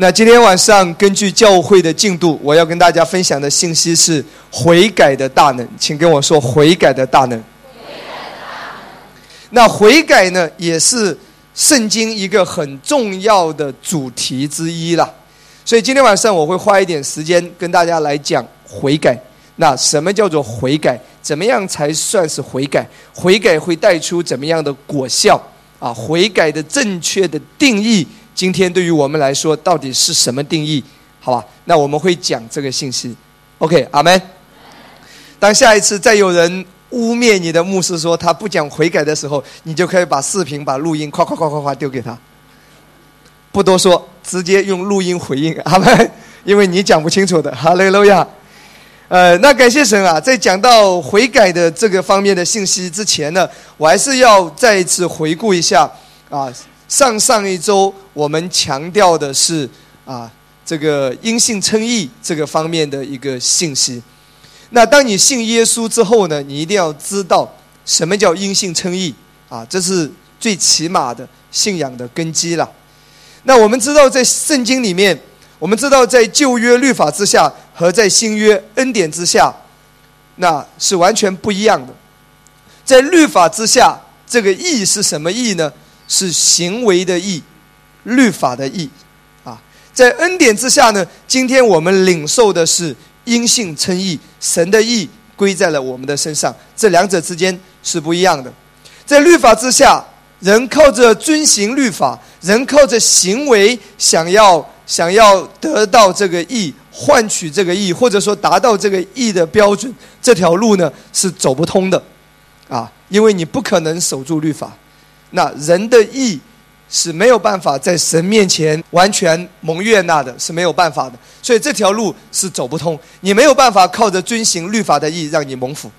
那今天晚上根据教会的进度，我要跟大家分享的信息是悔改的大能，请跟我说悔改的大能。那悔改呢，也是圣经一个很重要的主题之一啦。所以今天晚上我会花一点时间跟大家来讲悔改。那什么叫做悔改？怎么样才算是悔改？悔改会带出怎么样的果效？啊，悔改的正确的定义，今天对于我们来说到底是什么定义？好吧，那我们会讲这个信息。OK，阿门。当下一次再有人污蔑你的牧师说他不讲悔改的时候，你就可以把视频、把录音，夸夸夸夸夸丢给他。不多说，直接用录音回应，阿门。因为你讲不清楚的，哈利路亚。呃，那感谢神啊，在讲到悔改的这个方面的信息之前呢，我还是要再一次回顾一下啊，上上一周我们强调的是啊，这个因信称义这个方面的一个信息。那当你信耶稣之后呢，你一定要知道什么叫因信称义啊，这是最起码的信仰的根基了。那我们知道在圣经里面。我们知道，在旧约律法之下和在新约恩典之下，那是完全不一样的。在律法之下，这个义是什么义呢？是行为的义，律法的义。啊，在恩典之下呢，今天我们领受的是因信称义，神的义归在了我们的身上。这两者之间是不一样的。在律法之下，人靠着遵行律法，人靠着行为想要。想要得到这个义，换取这个义，或者说达到这个义的标准，这条路呢是走不通的，啊，因为你不可能守住律法。那人的义是没有办法在神面前完全蒙悦纳的，是没有办法的。所以这条路是走不通，你没有办法靠着遵行律法的义让你蒙福。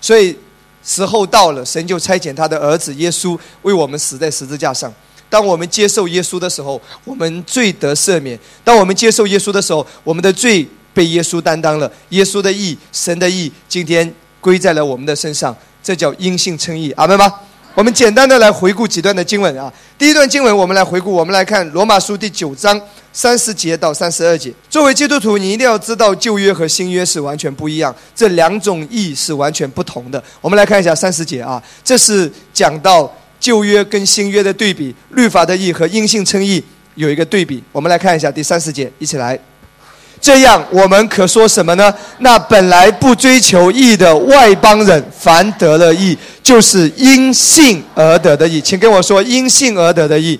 所以时候到了，神就差遣他的儿子耶稣为我们死在十字架上。当我们接受耶稣的时候，我们罪得赦免；当我们接受耶稣的时候，我们的罪被耶稣担当了。耶稣的义，神的义，今天归在了我们的身上，这叫因信称义。阿门吗？我们简单的来回顾几段的经文啊。第一段经文，我们来回顾，我们来看罗马书第九章三十节到三十二节。作为基督徒，你一定要知道旧约和新约是完全不一样，这两种义是完全不同的。我们来看一下三十节啊，这是讲到。旧约跟新约的对比，律法的义和因信称义有一个对比。我们来看一下第三十节，一起来。这样我们可说什么呢？那本来不追求义的外邦人，凡得了义，就是因信而得的义。请跟我说，因信而得的义。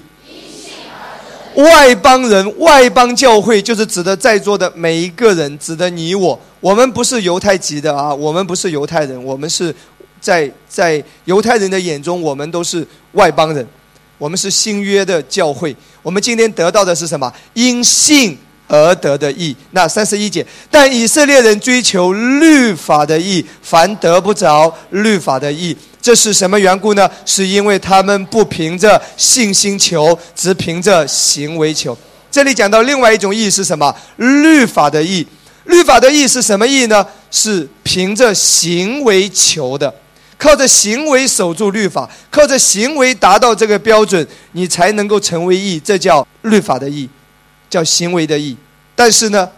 外邦人、外邦教会，就是指的在座的每一个人，指的你我。我们不是犹太籍的啊，我们不是犹太人，我们是。在在犹太人的眼中，我们都是外邦人，我们是新约的教会。我们今天得到的是什么？因信而得的义。那三十一节，但以色列人追求律法的义，凡得不着律法的义，这是什么缘故呢？是因为他们不凭着信心求，只凭着行为求。这里讲到另外一种义是什么？律法的义。律法的义是什么义呢？是凭着行为求的。靠着行为守住律法，靠着行为达到这个标准，你才能够成为义。这叫律法的义，叫行为的义。但是呢，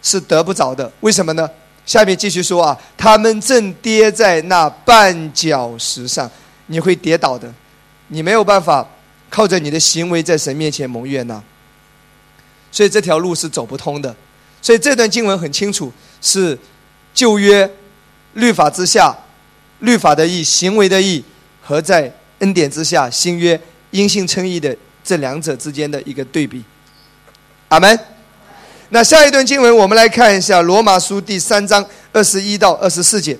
是得不着的。为什么呢？下面继续说啊，他们正跌在那绊脚石上，你会跌倒的。你没有办法靠着你的行为在神面前蒙悦纳，所以这条路是走不通的。所以这段经文很清楚，是旧约律法之下。律法的义、行为的义，和在恩典之下新约因信称义的这两者之间的一个对比。阿门。那下一段经文，我们来看一下罗马书第三章二十一到二十四节。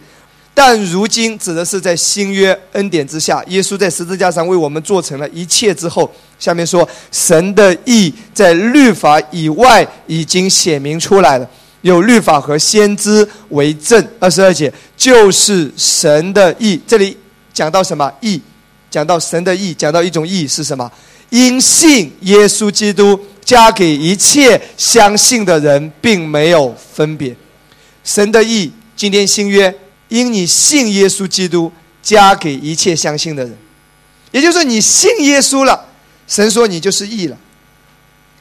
但如今指的是在新约恩典之下，耶稣在十字架上为我们做成了一切之后，下面说神的意在律法以外已经显明出来了。有律法和先知为证，二十二节就是神的意。这里讲到什么意？讲到神的意，讲到一种意是什么？因信耶稣基督，加给一切相信的人，并没有分别。神的义，今天新约，因你信耶稣基督，加给一切相信的人，也就是说，你信耶稣了，神说你就是义了。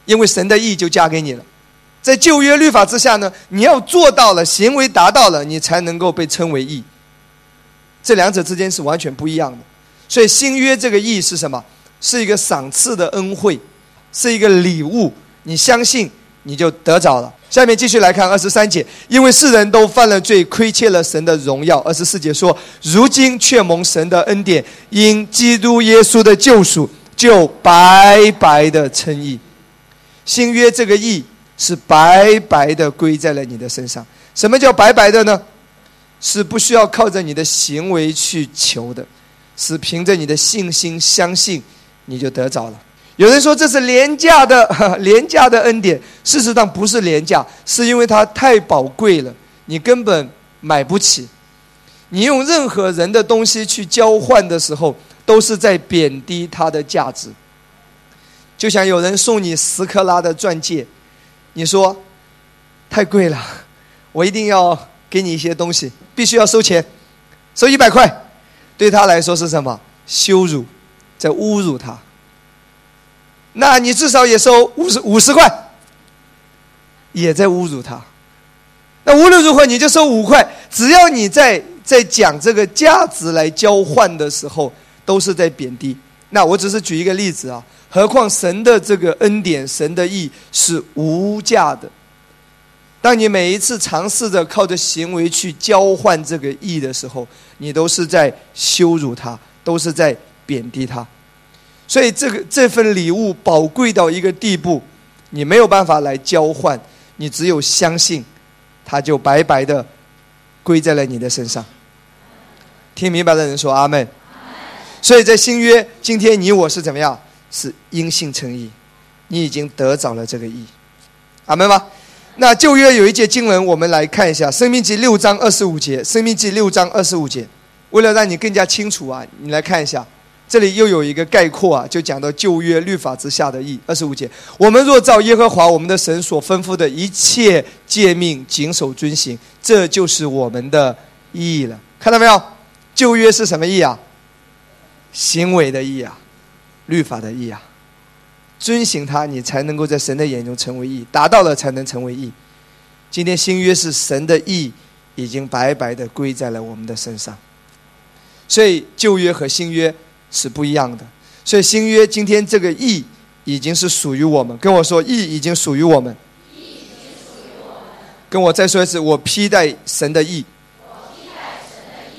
因为神的义就加给你了。在旧约律法之下呢，你要做到了，行为达到了，你才能够被称为义。这两者之间是完全不一样的。所以新约这个义是什么？是一个赏赐的恩惠，是一个礼物。你相信，你就得着了。下面继续来看二十三节，因为世人都犯了罪，亏欠了神的荣耀。二十四节说，如今却蒙神的恩典，因基督耶稣的救赎，就白白的称义。新约这个义是白白的归在了你的身上。什么叫白白的呢？是不需要靠着你的行为去求的，是凭着你的信心相信，你就得着了。有人说这是廉价的 廉价的恩典，事实上不是廉价，是因为它太宝贵了，你根本买不起。你用任何人的东西去交换的时候，都是在贬低它的价值。就像有人送你十克拉的钻戒，你说太贵了，我一定要给你一些东西，必须要收钱，收一百块，对他来说是什么羞辱，在侮辱他。那你至少也收五十五十块，也在侮辱他。那无论如何，你就收五块。只要你在在讲这个价值来交换的时候，都是在贬低。那我只是举一个例子啊，何况神的这个恩典、神的义是无价的。当你每一次尝试着靠着行为去交换这个义的时候，你都是在羞辱他，都是在贬低他。所以，这个这份礼物宝贵到一个地步，你没有办法来交换，你只有相信，它就白白的归在了你的身上。听明白的人说阿门。所以在新约，今天你我是怎么样？是因信称义，你已经得着了这个义。阿门吗？那旧约有一节经文，我们来看一下《生命记》六章二十五节，《生命记》六章二十五节。为了让你更加清楚啊，你来看一下。这里又有一个概括啊，就讲到旧约律法之下的义。二十五节，我们若照耶和华我们的神所吩咐的一切诫命谨守遵行，这就是我们的义了。看到没有？旧约是什么义啊？行为的义啊，律法的义啊。遵行它，你才能够在神的眼中成为义，达到了才能成为义。今天新约是神的义，已经白白的归在了我们的身上。所以旧约和新约。是不一样的，所以新约今天这个义已经是属于我们。跟我说，义已经属于我们。跟我再说一次，我披戴神的义。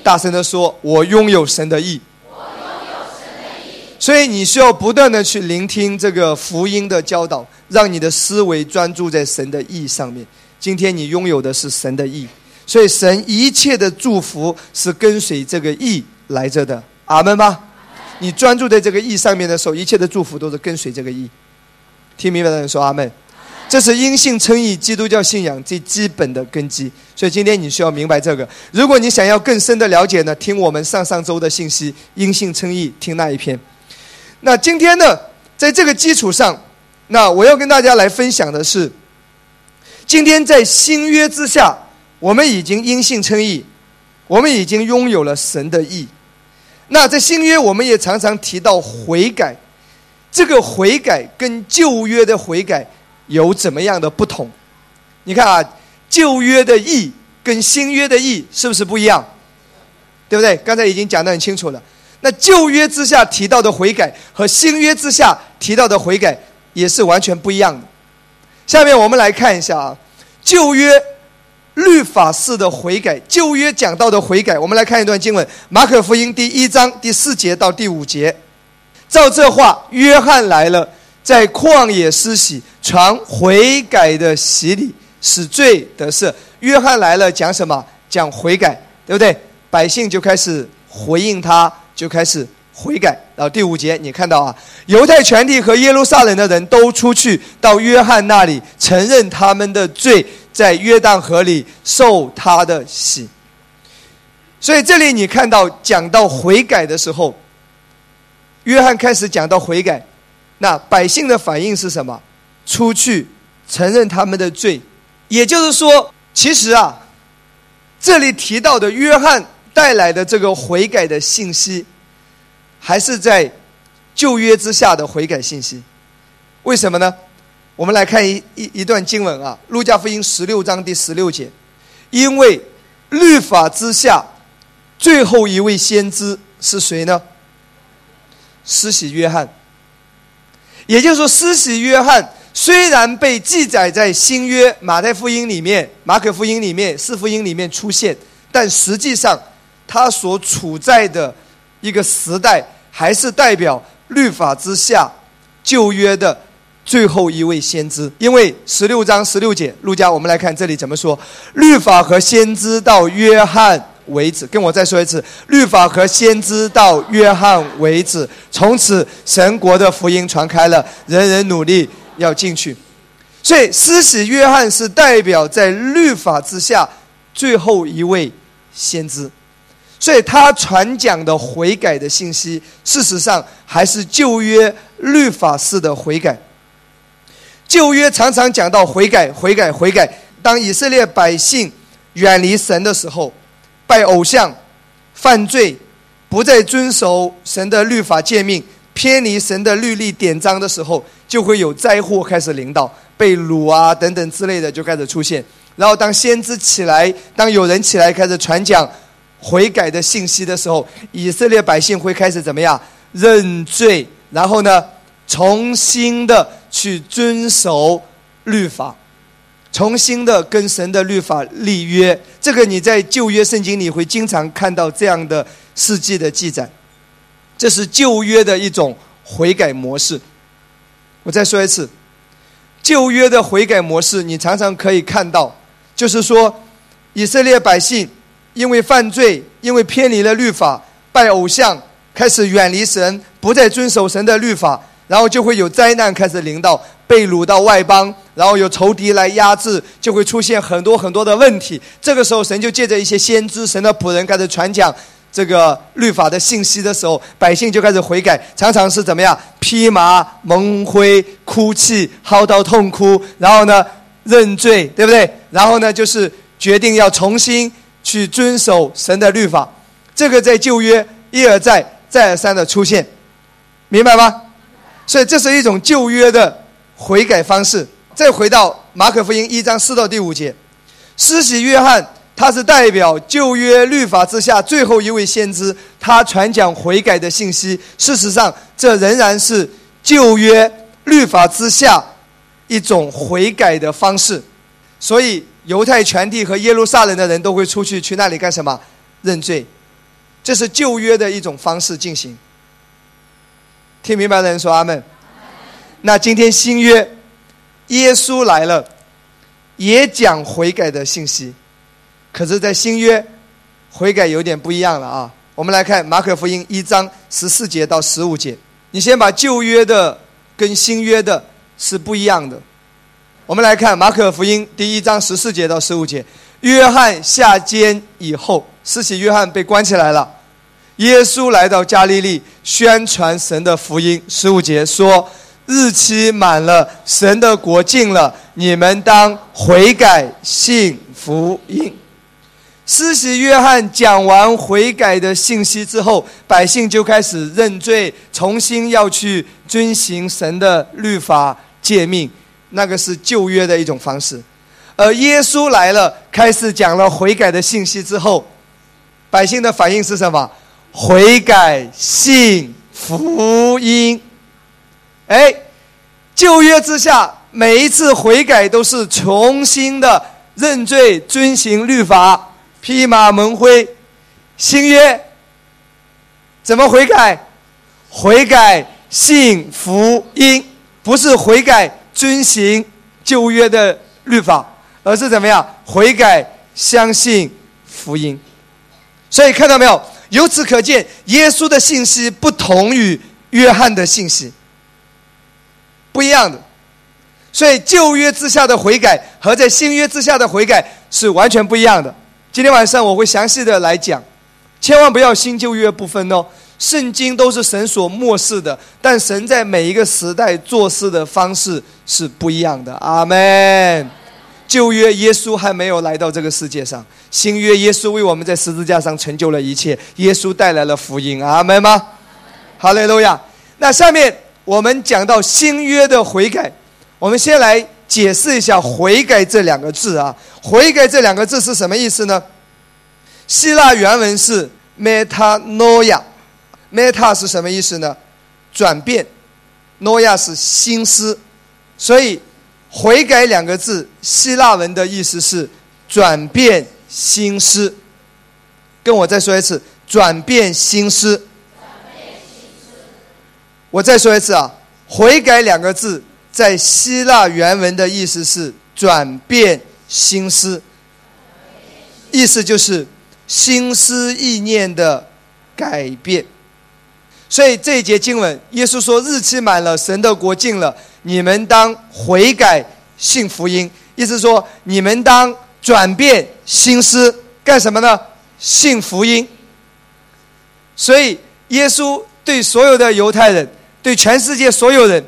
大声的说，我拥有神的义。所以你需要不断的去聆听这个福音的教导，让你的思维专注在神的意上面。今天你拥有的是神的意，所以神一切的祝福是跟随这个意来着的。阿门吗？你专注在这个意上面的时候，一切的祝福都是跟随这个意。听明白的人说阿门。这是因信称义，基督教信仰最基本的根基。所以今天你需要明白这个。如果你想要更深的了解呢，听我们上上周的信息，因信称义，听那一篇。那今天呢，在这个基础上，那我要跟大家来分享的是，今天在新约之下，我们已经因信称义，我们已经拥有了神的义。那在新约，我们也常常提到悔改，这个悔改跟旧约的悔改有怎么样的不同？你看啊，旧约的义跟新约的义是不是不一样？对不对？刚才已经讲得很清楚了。那旧约之下提到的悔改和新约之下提到的悔改也是完全不一样的。下面我们来看一下啊，旧约。律法式的悔改，旧约讲到的悔改，我们来看一段经文：马可福音第一章第四节到第五节。照这话，约翰来了，在旷野施洗，传悔改的洗礼，使罪得赦。约翰来了，讲什么？讲悔改，对不对？百姓就开始回应他，就开始悔改。然后第五节，你看到啊，犹太全体和耶路撒冷的人都出去到约翰那里，承认他们的罪。在约旦河里受他的洗，所以这里你看到讲到悔改的时候，约翰开始讲到悔改，那百姓的反应是什么？出去承认他们的罪，也就是说，其实啊，这里提到的约翰带来的这个悔改的信息，还是在旧约之下的悔改信息。为什么呢？我们来看一一一段经文啊，《路加福音》十六章第十六节，因为律法之下最后一位先知是谁呢？施洗约翰。也就是说，施洗约翰虽然被记载在新约马太福音里面、马可福音里面、四福音里面出现，但实际上他所处在的一个时代，还是代表律法之下旧约的。最后一位先知，因为十六章十六节，路加，我们来看这里怎么说：律法和先知到约翰为止。跟我再说一次，律法和先知到约翰为止。从此，神国的福音传开了，人人努力要进去。所以，施洗约翰是代表在律法之下最后一位先知，所以他传讲的悔改的信息，事实上还是旧约律法式的悔改。旧约常常讲到悔改、悔改、悔改。当以色列百姓远离神的时候，拜偶像、犯罪、不再遵守神的律法诫命、偏离神的律例典章的时候，就会有灾祸开始临到，被掳啊等等之类的就开始出现。然后当先知起来，当有人起来开始传讲悔改的信息的时候，以色列百姓会开始怎么样认罪？然后呢，重新的。去遵守律法，重新的跟神的律法立约。这个你在旧约圣经里会经常看到这样的事迹的记载。这是旧约的一种悔改模式。我再说一次，旧约的悔改模式，你常常可以看到，就是说，以色列百姓因为犯罪，因为偏离了律法，拜偶像，开始远离神，不再遵守神的律法。然后就会有灾难开始临到，被掳到外邦，然后有仇敌来压制，就会出现很多很多的问题。这个时候，神就借着一些先知、神的仆人开始传讲这个律法的信息的时候，百姓就开始悔改，常常是怎么样？披麻蒙灰、哭泣、嚎啕痛哭，然后呢认罪，对不对？然后呢就是决定要重新去遵守神的律法。这个在旧约一而再、再而三的出现，明白吗？所以这是一种旧约的悔改方式。再回到马可福音一章四到第五节，施洗约翰他是代表旧约律法之下最后一位先知，他传讲悔改的信息。事实上，这仍然是旧约律法之下一种悔改的方式。所以，犹太全地和耶路撒冷的人都会出去去那里干什么？认罪。这是旧约的一种方式进行。听明白的人说阿门。那今天新约，耶稣来了，也讲悔改的信息。可是，在新约，悔改有点不一样了啊。我们来看马可福音一章十四节到十五节。你先把旧约的跟新约的是不一样的。我们来看马可福音第一章十四节到十五节。约翰下监以后，施洗约翰被关起来了。耶稣来到加利利，宣传神的福音。十五节说：“日期满了，神的国近了，你们当悔改，信福音。”施洗约翰讲完悔改的信息之后，百姓就开始认罪，重新要去遵行神的律法诫命。那个是旧约的一种方式。而耶稣来了，开始讲了悔改的信息之后，百姓的反应是什么？悔改信福音，哎，旧约之下，每一次悔改都是重新的认罪、遵行律法、披麻蒙灰。新约怎么悔改？悔改信福音，不是悔改遵行旧约的律法，而是怎么样？悔改相信福音。所以看到没有？由此可见，耶稣的信息不同于约翰的信息，不一样的。所以旧约之下的悔改和在新约之下的悔改是完全不一样的。今天晚上我会详细的来讲，千万不要新旧约不分哦。圣经都是神所漠视的，但神在每一个时代做事的方式是不一样的。阿门。旧约耶稣还没有来到这个世界上，新约耶稣为我们在十字架上成就了一切，耶稣带来了福音，阿门吗？好嘞，路亚。那下面我们讲到新约的悔改，我们先来解释一下“悔改”这两个字啊，“悔改”这两个字是什么意思呢？希腊原文是 metanoia Meta 是什么意思呢？转变，“noia” 是心思，所以“悔改”两个字希腊文的意思是转变心思。跟我再说一次，转变心思。我再说一次啊，“悔改”两个字在希腊原文的意思是转变心思，意思就是心思意念的改变。所以这一节经文，耶稣说：“日期满了，神的国近了，你们当悔改，信福音。”意思说，你们当转变心思，干什么呢？信福音。所以，耶稣对所有的犹太人。对全世界所有人，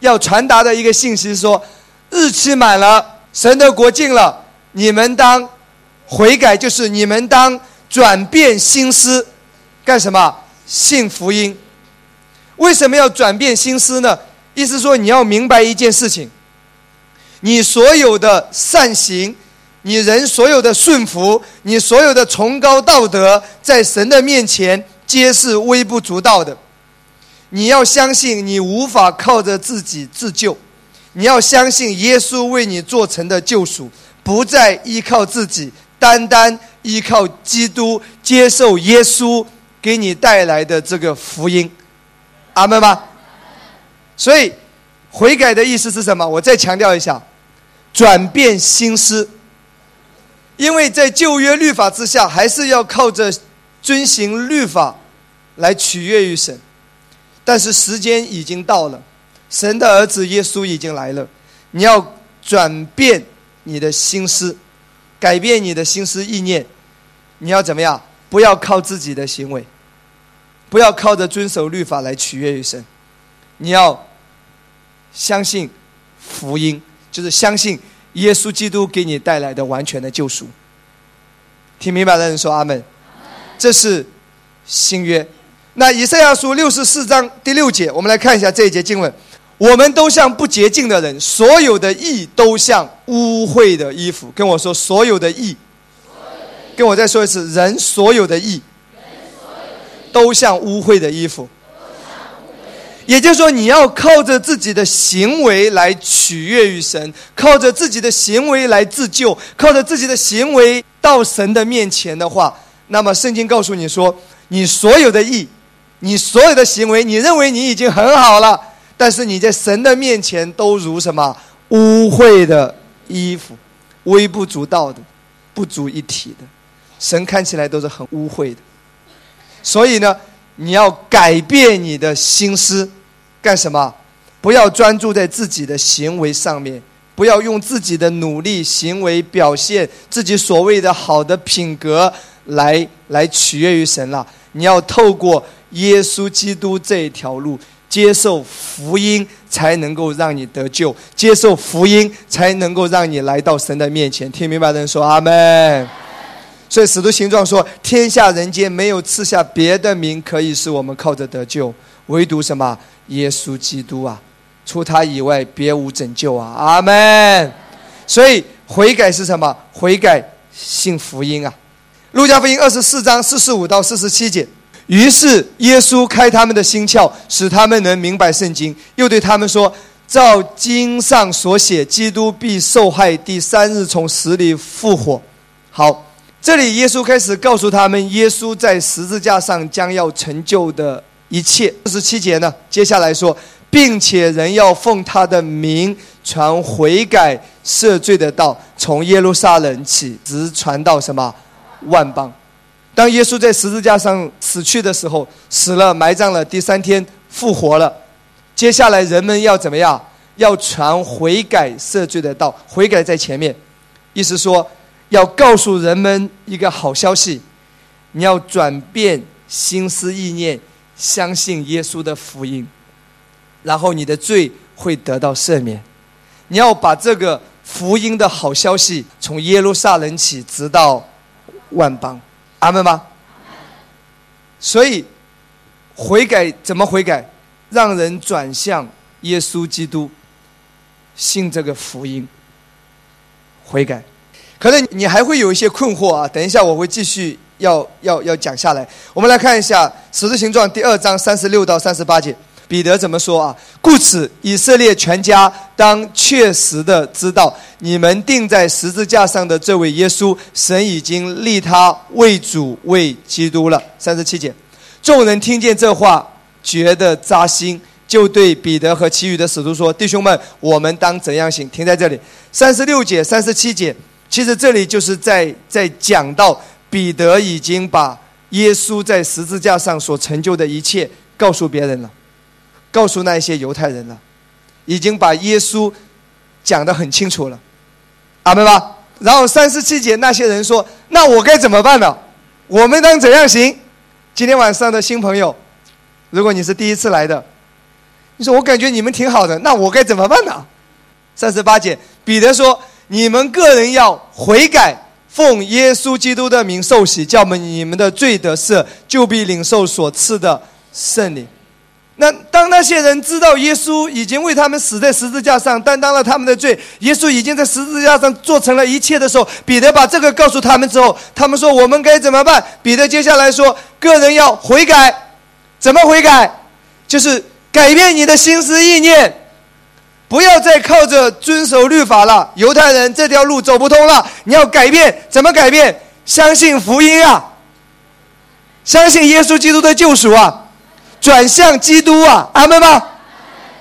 要传达的一个信息说：日期满了，神的国近了，你们当悔改，就是你们当转变心思，干什么？信福音。为什么要转变心思呢？意思说你要明白一件事情：你所有的善行，你人所有的顺服，你所有的崇高道德，在神的面前皆是微不足道的。你要相信，你无法靠着自己自救；你要相信耶稣为你做成的救赎，不再依靠自己，单单依靠基督，接受耶稣给你带来的这个福音。阿门吗？所以，悔改的意思是什么？我再强调一下：转变心思。因为在旧约律法之下，还是要靠着遵行律法来取悦于神。但是时间已经到了，神的儿子耶稣已经来了，你要转变你的心思，改变你的心思意念，你要怎么样？不要靠自己的行为，不要靠着遵守律法来取悦于神，你要相信福音，就是相信耶稣基督给你带来的完全的救赎。听明白的人说阿门。这是新约。那以赛亚书六十四章第六节，我们来看一下这一节经文：我们都像不洁净的人，所有的义都像污秽的衣服。跟我说，所有的义，跟我再说一次，人所有的义，都像污秽的衣服。也就是说，你要靠着自己的行为来取悦于神，靠着自己的行为来自救，靠着自己的行为到神的面前的话，那么圣经告诉你说，你所有的义。你所有的行为，你认为你已经很好了，但是你在神的面前都如什么污秽的衣服，微不足道的，不足一体的，神看起来都是很污秽的。所以呢，你要改变你的心思，干什么？不要专注在自己的行为上面，不要用自己的努力、行为表现自己所谓的好的品格来来取悦于神了。你要透过。耶稣基督这一条路，接受福音才能够让你得救；接受福音才能够让你来到神的面前。听明白的人说阿门。所以使徒行状说：天下人间没有赐下别的名可以使我们靠着得救，唯独什么？耶稣基督啊！除他以外，别无拯救啊！阿门。所以悔改是什么？悔改信福音啊！路加福音二十四章四十五到四十七节。于是耶稣开他们的心窍，使他们能明白圣经。又对他们说：“照经上所写，基督必受害，第三日从死里复活。”好，这里耶稣开始告诉他们，耶稣在十字架上将要成就的一切。四十七节呢，接下来说，并且人要奉他的名传悔改赦罪的道，从耶路撒冷起，直传到什么万邦。当耶稣在十字架上死去的时候，死了，埋葬了，第三天复活了。接下来人们要怎么样？要传悔改赦罪的道，悔改在前面，意思说要告诉人们一个好消息：你要转变心思意念，相信耶稣的福音，然后你的罪会得到赦免。你要把这个福音的好消息从耶路撒冷起，直到万邦。阿门吗？所以悔改怎么悔改？让人转向耶稣基督，信这个福音，悔改。可能你还会有一些困惑啊，等一下我会继续要要要讲下来。我们来看一下《十字形状》第二章三十六到三十八节，彼得怎么说啊？故此，以色列全家当确实的知道，你们钉在十字架上的这位耶稣，神已经立他为主为基督了。三十七节，众人听见这话，觉得扎心，就对彼得和其余的使徒说：“弟兄们，我们当怎样行？”停在这里。三十六节、三十七节。其实这里就是在在讲到彼得已经把耶稣在十字架上所成就的一切告诉别人了，告诉那些犹太人了，已经把耶稣讲得很清楚了，阿门吧。然后三十七节那些人说：“那我该怎么办呢？我们能怎样行？”今天晚上的新朋友，如果你是第一次来的，你说我感觉你们挺好的，那我该怎么办呢？三十八节，彼得说。你们个人要悔改，奉耶稣基督的名受洗，叫们你们的罪得赦，就必领受所赐的圣灵。那当那些人知道耶稣已经为他们死在十字架上，担当了他们的罪，耶稣已经在十字架上做成了一切的时候，彼得把这个告诉他们之后，他们说：“我们该怎么办？”彼得接下来说：“个人要悔改，怎么悔改？就是改变你的心思意念。”不要再靠着遵守律法了，犹太人这条路走不通了。你要改变，怎么改变？相信福音啊，相信耶稣基督的救赎啊，转向基督啊，阿门吗？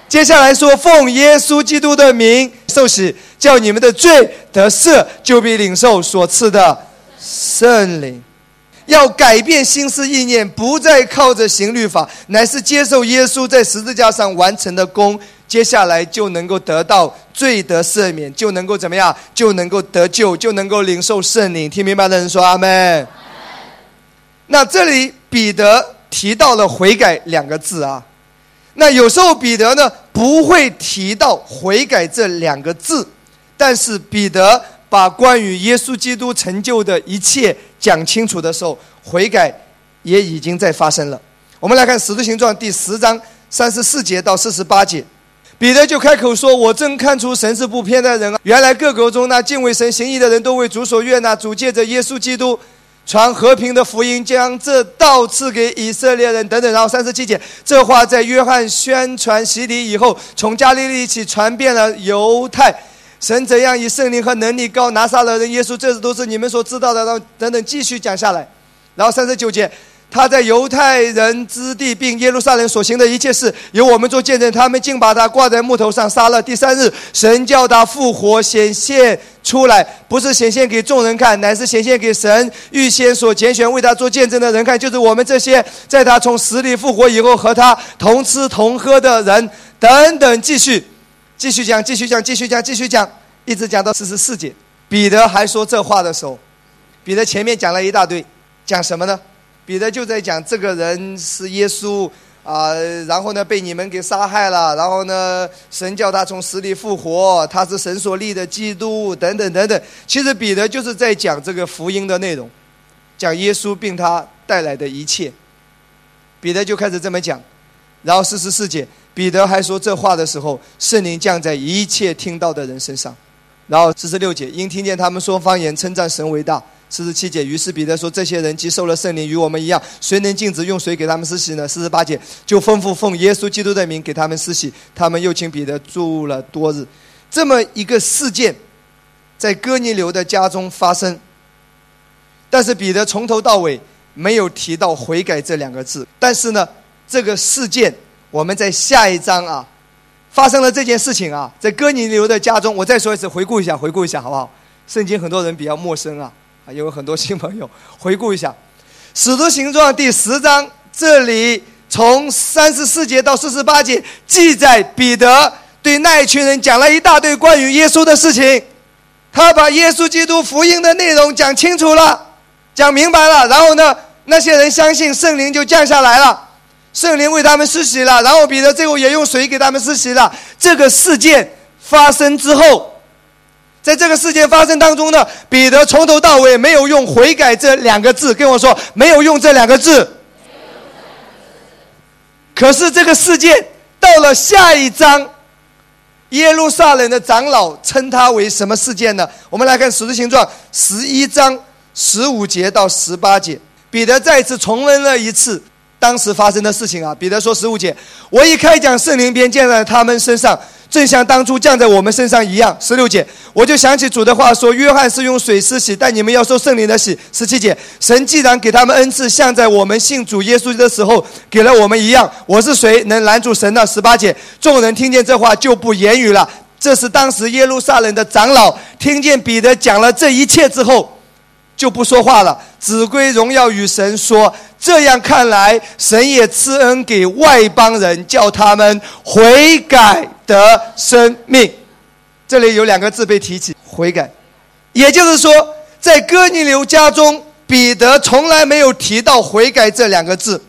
接下来说，奉耶稣基督的名受洗，叫你们的罪得赦，就必领受所赐的圣灵。要改变心思意念，不再靠着行律法，乃是接受耶稣在十字架上完成的功。接下来就能够得到罪得赦免，就能够怎么样？就能够得救，就能够领受圣灵。听明白的人说阿门。那这里彼得提到了悔改两个字啊。那有时候彼得呢不会提到悔改这两个字，但是彼得把关于耶稣基督成就的一切讲清楚的时候，悔改也已经在发生了。我们来看《使徒行传》第十章三十四节到四十八节。彼得就开口说：“我正看出神是不偏待人啊！原来各国中那敬畏神、行义的人都为主所悦纳。主借着耶稣基督传和平的福音，将这道赐给以色列人。等等。然后三十七节，这话在约翰宣传洗礼以后，从加利利起传遍了犹太。神怎样以圣灵和能力高拿撒勒人耶稣，这都是你们所知道的。然后等等，继续讲下来。然后三十九节。”他在犹太人之地，并耶路撒冷所行的一切事，由我们做见证。他们竟把他挂在木头上杀了。第三日，神叫他复活，显现出来，不是显现给众人看，乃是显现给神预先所拣选为他做见证的人看，就是我们这些在他从死里复活以后和他同吃同喝的人。等等，继续，继续讲，继续讲，继续讲，继续讲，一直讲到四十四节。彼得还说这话的时候，彼得前面讲了一大堆，讲什么呢？彼得就在讲这个人是耶稣啊，然后呢被你们给杀害了，然后呢神叫他从死里复活，他是神所立的基督等等等等。其实彼得就是在讲这个福音的内容，讲耶稣并他带来的一切。彼得就开始这么讲，然后四十四节，彼得还说这话的时候，圣灵降在一切听到的人身上。然后四十六节，因听见他们说方言，称赞神为大。四十七节，于是彼得说：“这些人既受了圣灵，与我们一样，谁能禁止用水给他们施洗呢？”四十八节，就吩咐奉耶稣基督的名给他们施洗。他们又请彼得住了多日。这么一个事件，在哥尼流的家中发生。但是彼得从头到尾没有提到悔改这两个字。但是呢，这个事件我们在下一章啊，发生了这件事情啊，在哥尼流的家中。我再说一次，回顾一下，回顾一下，好不好？圣经很多人比较陌生啊。啊，有很多新朋友，回顾一下《使徒行状》第十章，这里从三十四节到四十八节，记载彼得对那一群人讲了一大堆关于耶稣的事情，他把耶稣基督福音的内容讲清楚了，讲明白了，然后呢，那些人相信圣灵就降下来了，圣灵为他们施洗了，然后彼得最后也用水给他们施洗了。这个事件发生之后。在这个事件发生当中呢，彼得从头到尾没有用“悔改”这两个字跟我说，没有用这两个字。可是这个事件到了下一章，耶路撒冷的长老称他为什么事件呢？我们来看《使徒行状》十一章十五节到十八节，彼得再次重温了一次当时发生的事情啊。彼得说：“十五节，我一开讲圣灵便降在他们身上。”正像当初降在我们身上一样，十六节，我就想起主的话说：“约翰是用水施洗，但你们要受圣灵的洗。”十七节，神既然给他们恩赐，像在我们信主耶稣的时候给了我们一样，我是谁能拦住神呢？十八节，众人听见这话就不言语了。这是当时耶路撒冷的长老听见彼得讲了这一切之后，就不说话了，只归荣耀与神说。这样看来，神也赐恩给外邦人，叫他们悔改得生命。这里有两个字被提起：悔改。也就是说，在哥尼流家中，彼得从来没有提到悔改这两个字。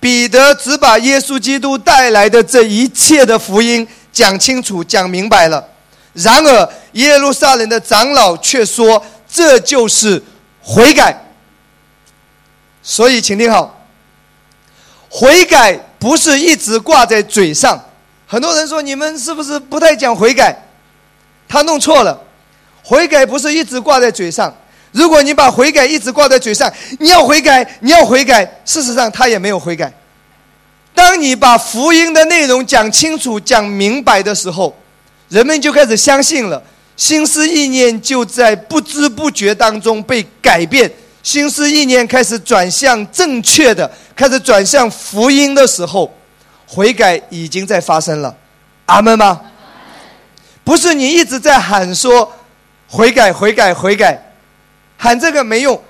彼得只把耶稣基督带来的这一切的福音讲清楚、讲明白了。然而，耶路撒冷的长老却说，这就是悔改。所以，请听好，悔改不是一直挂在嘴上。很多人说你们是不是不太讲悔改？他弄错了，悔改不是一直挂在嘴上。如果你把悔改一直挂在嘴上，你要悔改，你要悔改，事实上他也没有悔改。当你把福音的内容讲清楚、讲明白的时候，人们就开始相信了，心思意念就在不知不觉当中被改变。心思意念开始转向正确的，开始转向福音的时候，悔改已经在发生了，阿门吗？不是你一直在喊说悔改、悔改、悔改，喊这个没用，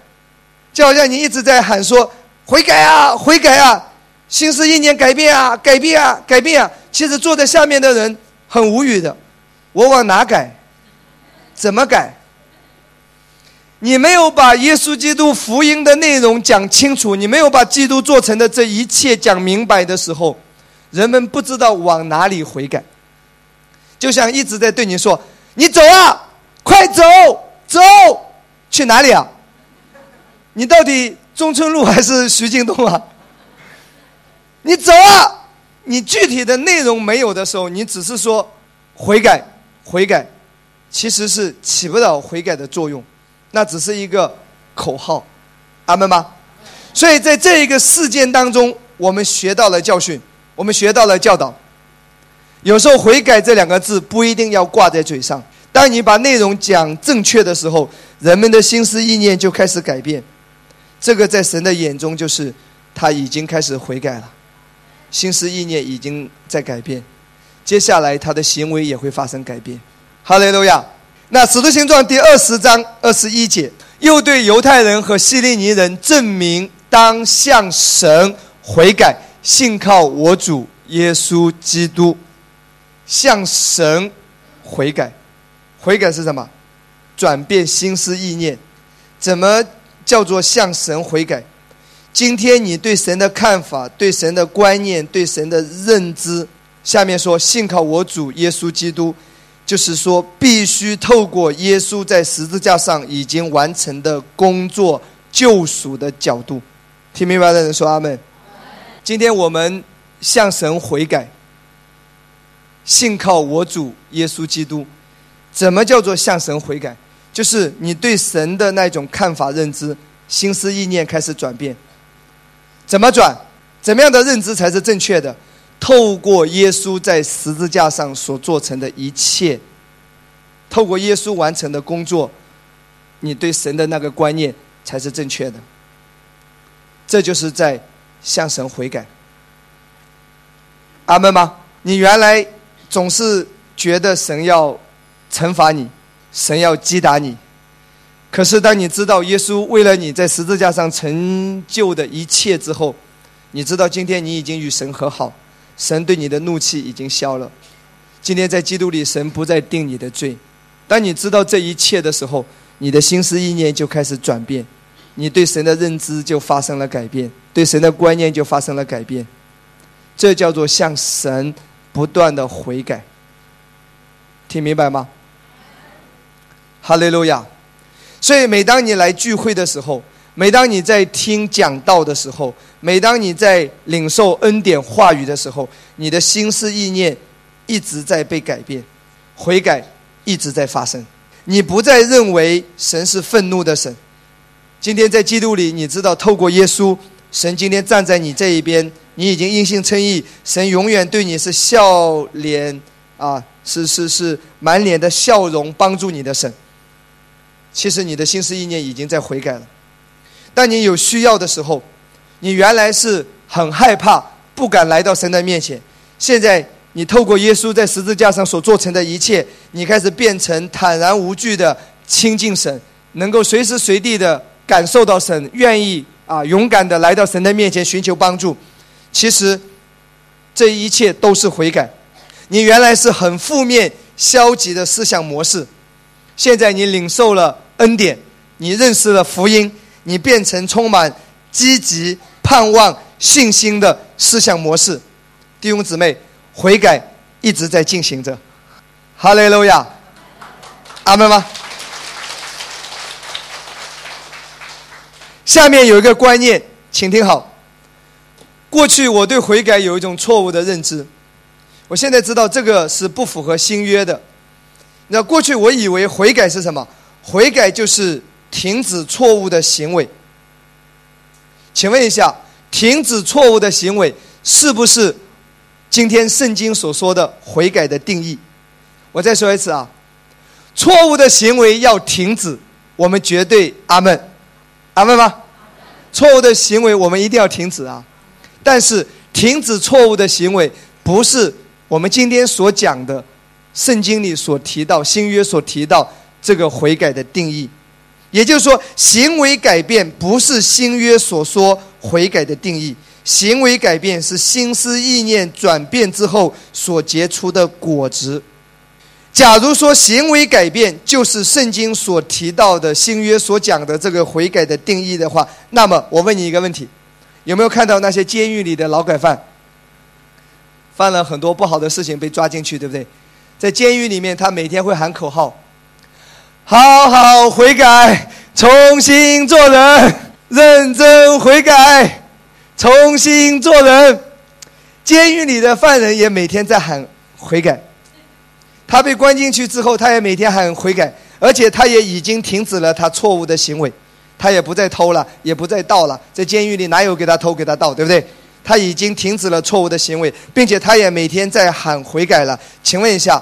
就好像你一直在喊说悔改啊、悔改啊，心思意念改变啊、改变啊、改变啊。其实坐在下面的人很无语的，我往哪改？怎么改？你没有把耶稣基督福音的内容讲清楚，你没有把基督做成的这一切讲明白的时候，人们不知道往哪里悔改。就像一直在对你说：“你走啊，快走，走，去哪里啊？你到底中村路还是徐泾东啊？你走啊！你具体的内容没有的时候，你只是说悔改，悔改，其实是起不到悔改的作用。”那只是一个口号，阿门吗？所以在这一个事件当中，我们学到了教训，我们学到了教导。有时候“悔改”这两个字不一定要挂在嘴上，当你把内容讲正确的时候，人们的心思意念就开始改变。这个在神的眼中就是他已经开始悔改了，心思意念已经在改变，接下来他的行为也会发生改变。哈利路亚。那《使徒行传》第二十章二十一节，又对犹太人和希利尼人证明，当向神悔改，信靠我主耶稣基督。向神悔改，悔改是什么？转变心思意念。怎么叫做向神悔改？今天你对神的看法、对神的观念、对神的认知，下面说信靠我主耶稣基督。就是说，必须透过耶稣在十字架上已经完成的工作救赎的角度，听明白的人说阿门。今天我们向神悔改，信靠我主耶稣基督。怎么叫做向神悔改？就是你对神的那种看法、认知、心思意念开始转变。怎么转？怎么样的认知才是正确的？透过耶稣在十字架上所做成的一切，透过耶稣完成的工作，你对神的那个观念才是正确的。这就是在向神悔改。阿门吗？你原来总是觉得神要惩罚你，神要击打你，可是当你知道耶稣为了你在十字架上成就的一切之后，你知道今天你已经与神和好。神对你的怒气已经消了，今天在基督里，神不再定你的罪。当你知道这一切的时候，你的心思意念就开始转变，你对神的认知就发生了改变，对神的观念就发生了改变。这叫做向神不断的悔改。听明白吗？哈利路亚！所以每当你来聚会的时候，每当你在听讲道的时候，每当你在领受恩典话语的时候，你的心思意念一直在被改变，悔改一直在发生。你不再认为神是愤怒的神。今天在基督里，你知道透过耶稣，神今天站在你这一边，你已经因信称义，神永远对你是笑脸啊，是是是满脸的笑容，帮助你的神。其实你的心思意念已经在悔改了，但你有需要的时候，你原来是很害怕，不敢来到神的面前。现在你透过耶稣在十字架上所做成的一切，你开始变成坦然无惧的亲近神，能够随时随地的感受到神，愿意啊勇敢的来到神的面前寻求帮助。其实这一切都是悔改。你原来是很负面、消极的思想模式，现在你领受了。恩典，你认识了福音，你变成充满积极、盼望、信心的思想模式。弟兄姊妹，悔改一直在进行着。哈利路亚，阿门吗？下面有一个观念，请听好。过去我对悔改有一种错误的认知，我现在知道这个是不符合新约的。那过去我以为悔改是什么？悔改就是停止错误的行为。请问一下，停止错误的行为是不是今天圣经所说的悔改的定义？我再说一次啊，错误的行为要停止，我们绝对阿门，阿门吗？错误的行为我们一定要停止啊！但是停止错误的行为不是我们今天所讲的圣经里所提到新约所提到。这个悔改的定义，也就是说，行为改变不是新约所说悔改的定义。行为改变是心思意念转变之后所结出的果子。假如说行为改变就是圣经所提到的新约所讲的这个悔改的定义的话，那么我问你一个问题：有没有看到那些监狱里的劳改犯，犯了很多不好的事情被抓进去，对不对？在监狱里面，他每天会喊口号。好好悔改，重新做人，认真悔改，重新做人。监狱里的犯人也每天在喊悔改。他被关进去之后，他也每天喊悔改，而且他也已经停止了他错误的行为，他也不再偷了，也不再盗了。在监狱里哪有给他偷给他盗，对不对？他已经停止了错误的行为，并且他也每天在喊悔改了。请问一下，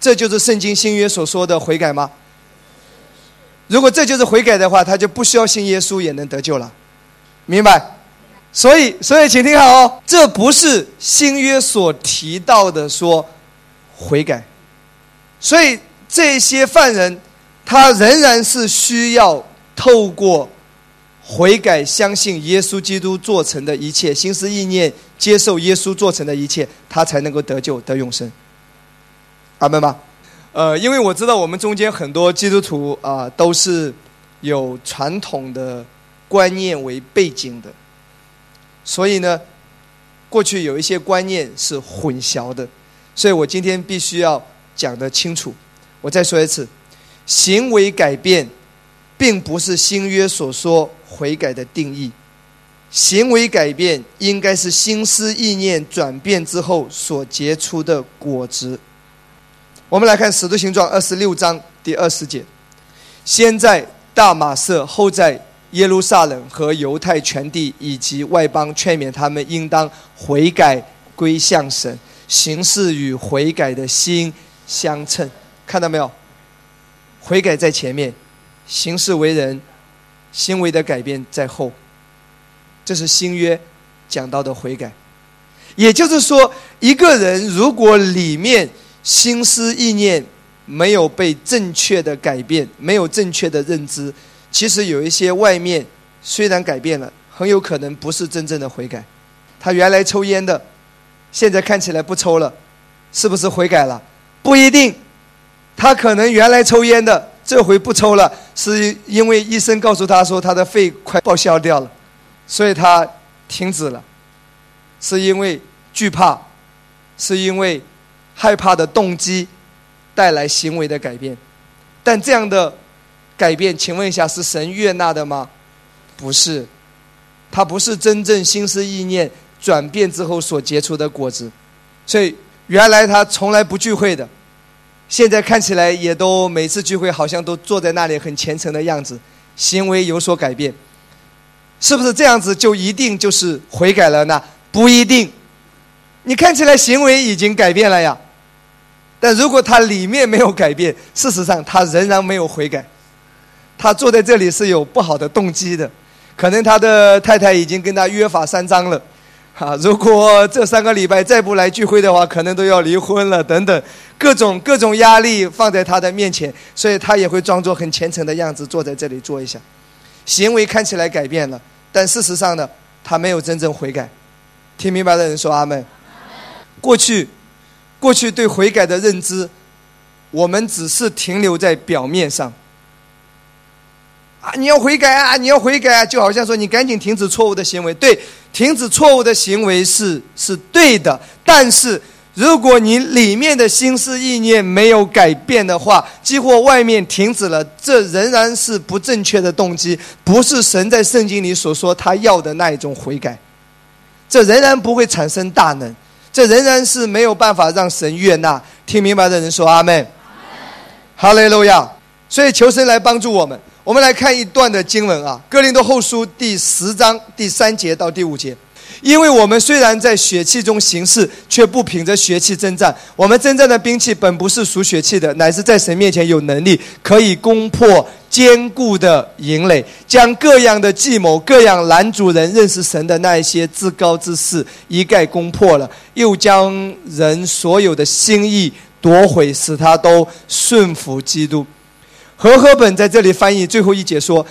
这就是圣经新约所说的悔改吗？如果这就是悔改的话，他就不需要信耶稣也能得救了，明白？所以，所以请听好哦，这不是新约所提到的说悔改，所以这些犯人他仍然是需要透过悔改，相信耶稣基督做成的一切，心思意念接受耶稣做成的一切，他才能够得救得永生。阿门吗？呃，因为我知道我们中间很多基督徒啊，都是有传统的观念为背景的，所以呢，过去有一些观念是混淆的，所以我今天必须要讲得清楚。我再说一次，行为改变并不是新约所说悔改的定义，行为改变应该是心思意念转变之后所结出的果子。我们来看《使徒行传》二十六章第二十节：先在大马色，后在耶路撒冷和犹太全地以及外邦劝勉他们，应当悔改归向神，行事与悔改的心相称。看到没有？悔改在前面，行事为人行为的改变在后。这是新约讲到的悔改。也就是说，一个人如果里面，心思意念没有被正确的改变，没有正确的认知，其实有一些外面虽然改变了，很有可能不是真正的悔改。他原来抽烟的，现在看起来不抽了，是不是悔改了？不一定。他可能原来抽烟的，这回不抽了，是因为医生告诉他说他的肺快报销掉了，所以他停止了。是因为惧怕，是因为。害怕的动机带来行为的改变，但这样的改变，请问一下，是神悦纳的吗？不是，它不是真正心思意念转变之后所结出的果子。所以原来他从来不聚会的，现在看起来也都每次聚会好像都坐在那里很虔诚的样子，行为有所改变，是不是这样子就一定就是悔改了呢？不一定，你看起来行为已经改变了呀，但如果他里面没有改变，事实上他仍然没有悔改，他坐在这里是有不好的动机的，可能他的太太已经跟他约法三章了。啊，如果这三个礼拜再不来聚会的话，可能都要离婚了。等等，各种各种压力放在他的面前，所以他也会装作很虔诚的样子坐在这里坐一下，行为看起来改变了，但事实上呢，他没有真正悔改。听明白的人说阿门。过去，过去对悔改的认知，我们只是停留在表面上。啊，你要悔改啊！你要悔改啊！就好像说，你赶紧停止错误的行为。对，停止错误的行为是是对的。但是，如果你里面的心思意念没有改变的话，几乎外面停止了，这仍然是不正确的动机，不是神在圣经里所说他要的那一种悔改。这仍然不会产生大能，这仍然是没有办法让神悦纳。听明白的人说阿门。哈利路亚。所以求神来帮助我们。我们来看一段的经文啊，《哥林多后书》第十章第三节到第五节。因为我们虽然在血气中行事，却不凭着血气征战。我们征战的兵器本不是属血气的，乃是在神面前有能力，可以攻破坚固的营垒，将各样的计谋、各样拦阻人认识神的那一些至高之事一概攻破了，又将人所有的心意夺回，使他都顺服基督。和合本在这里翻译最后一节说：“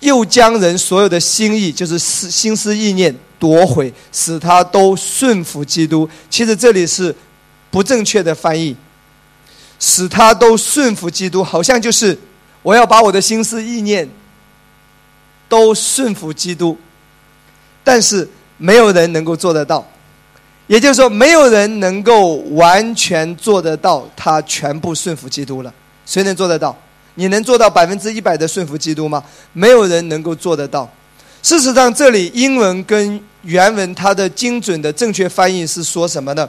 又将人所有的心意，就是思心思意念夺回，使他都顺服基督。”其实这里是不正确的翻译，“使他都顺服基督”，好像就是我要把我的心思意念都顺服基督，但是没有人能够做得到。也就是说，没有人能够完全做得到，他全部顺服基督了。谁能做得到？你能做到百分之一百的顺服基督吗？没有人能够做得到。事实上，这里英文跟原文它的精准的正确翻译是说什么呢？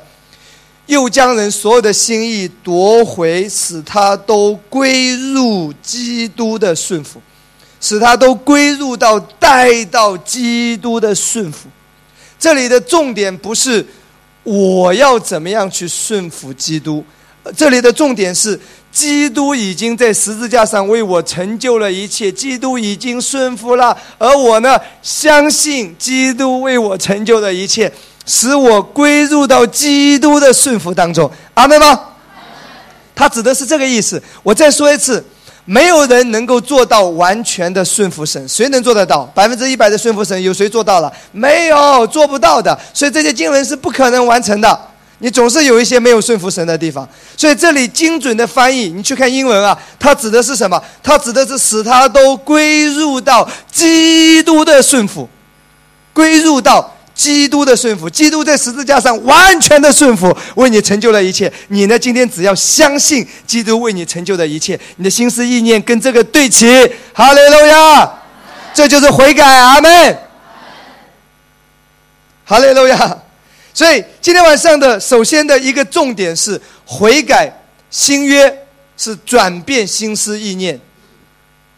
又将人所有的心意夺回，使他都归入基督的顺服，使他都归入到带到基督的顺服。这里的重点不是我要怎么样去顺服基督，这里的重点是。基督已经在十字架上为我成就了一切，基督已经顺服了，而我呢，相信基督为我成就的一切，使我归入到基督的顺服当中。阿门吗？他指的是这个意思。我再说一次，没有人能够做到完全的顺服神，谁能做得到？百分之一百的顺服神，有谁做到了？没有，做不到的。所以这些经文是不可能完成的。你总是有一些没有顺服神的地方，所以这里精准的翻译，你去看英文啊，它指的是什么？它指的是使他都归入到基督的顺服，归入到基督的顺服。基督在十字架上完全的顺服，为你成就了一切。你呢，今天只要相信基督为你成就的一切，你的心思意念跟这个对齐。哈利路亚，这就是悔改。阿门。哈利路亚。所以今天晚上的首先的一个重点是悔改，新约是转变心思意念，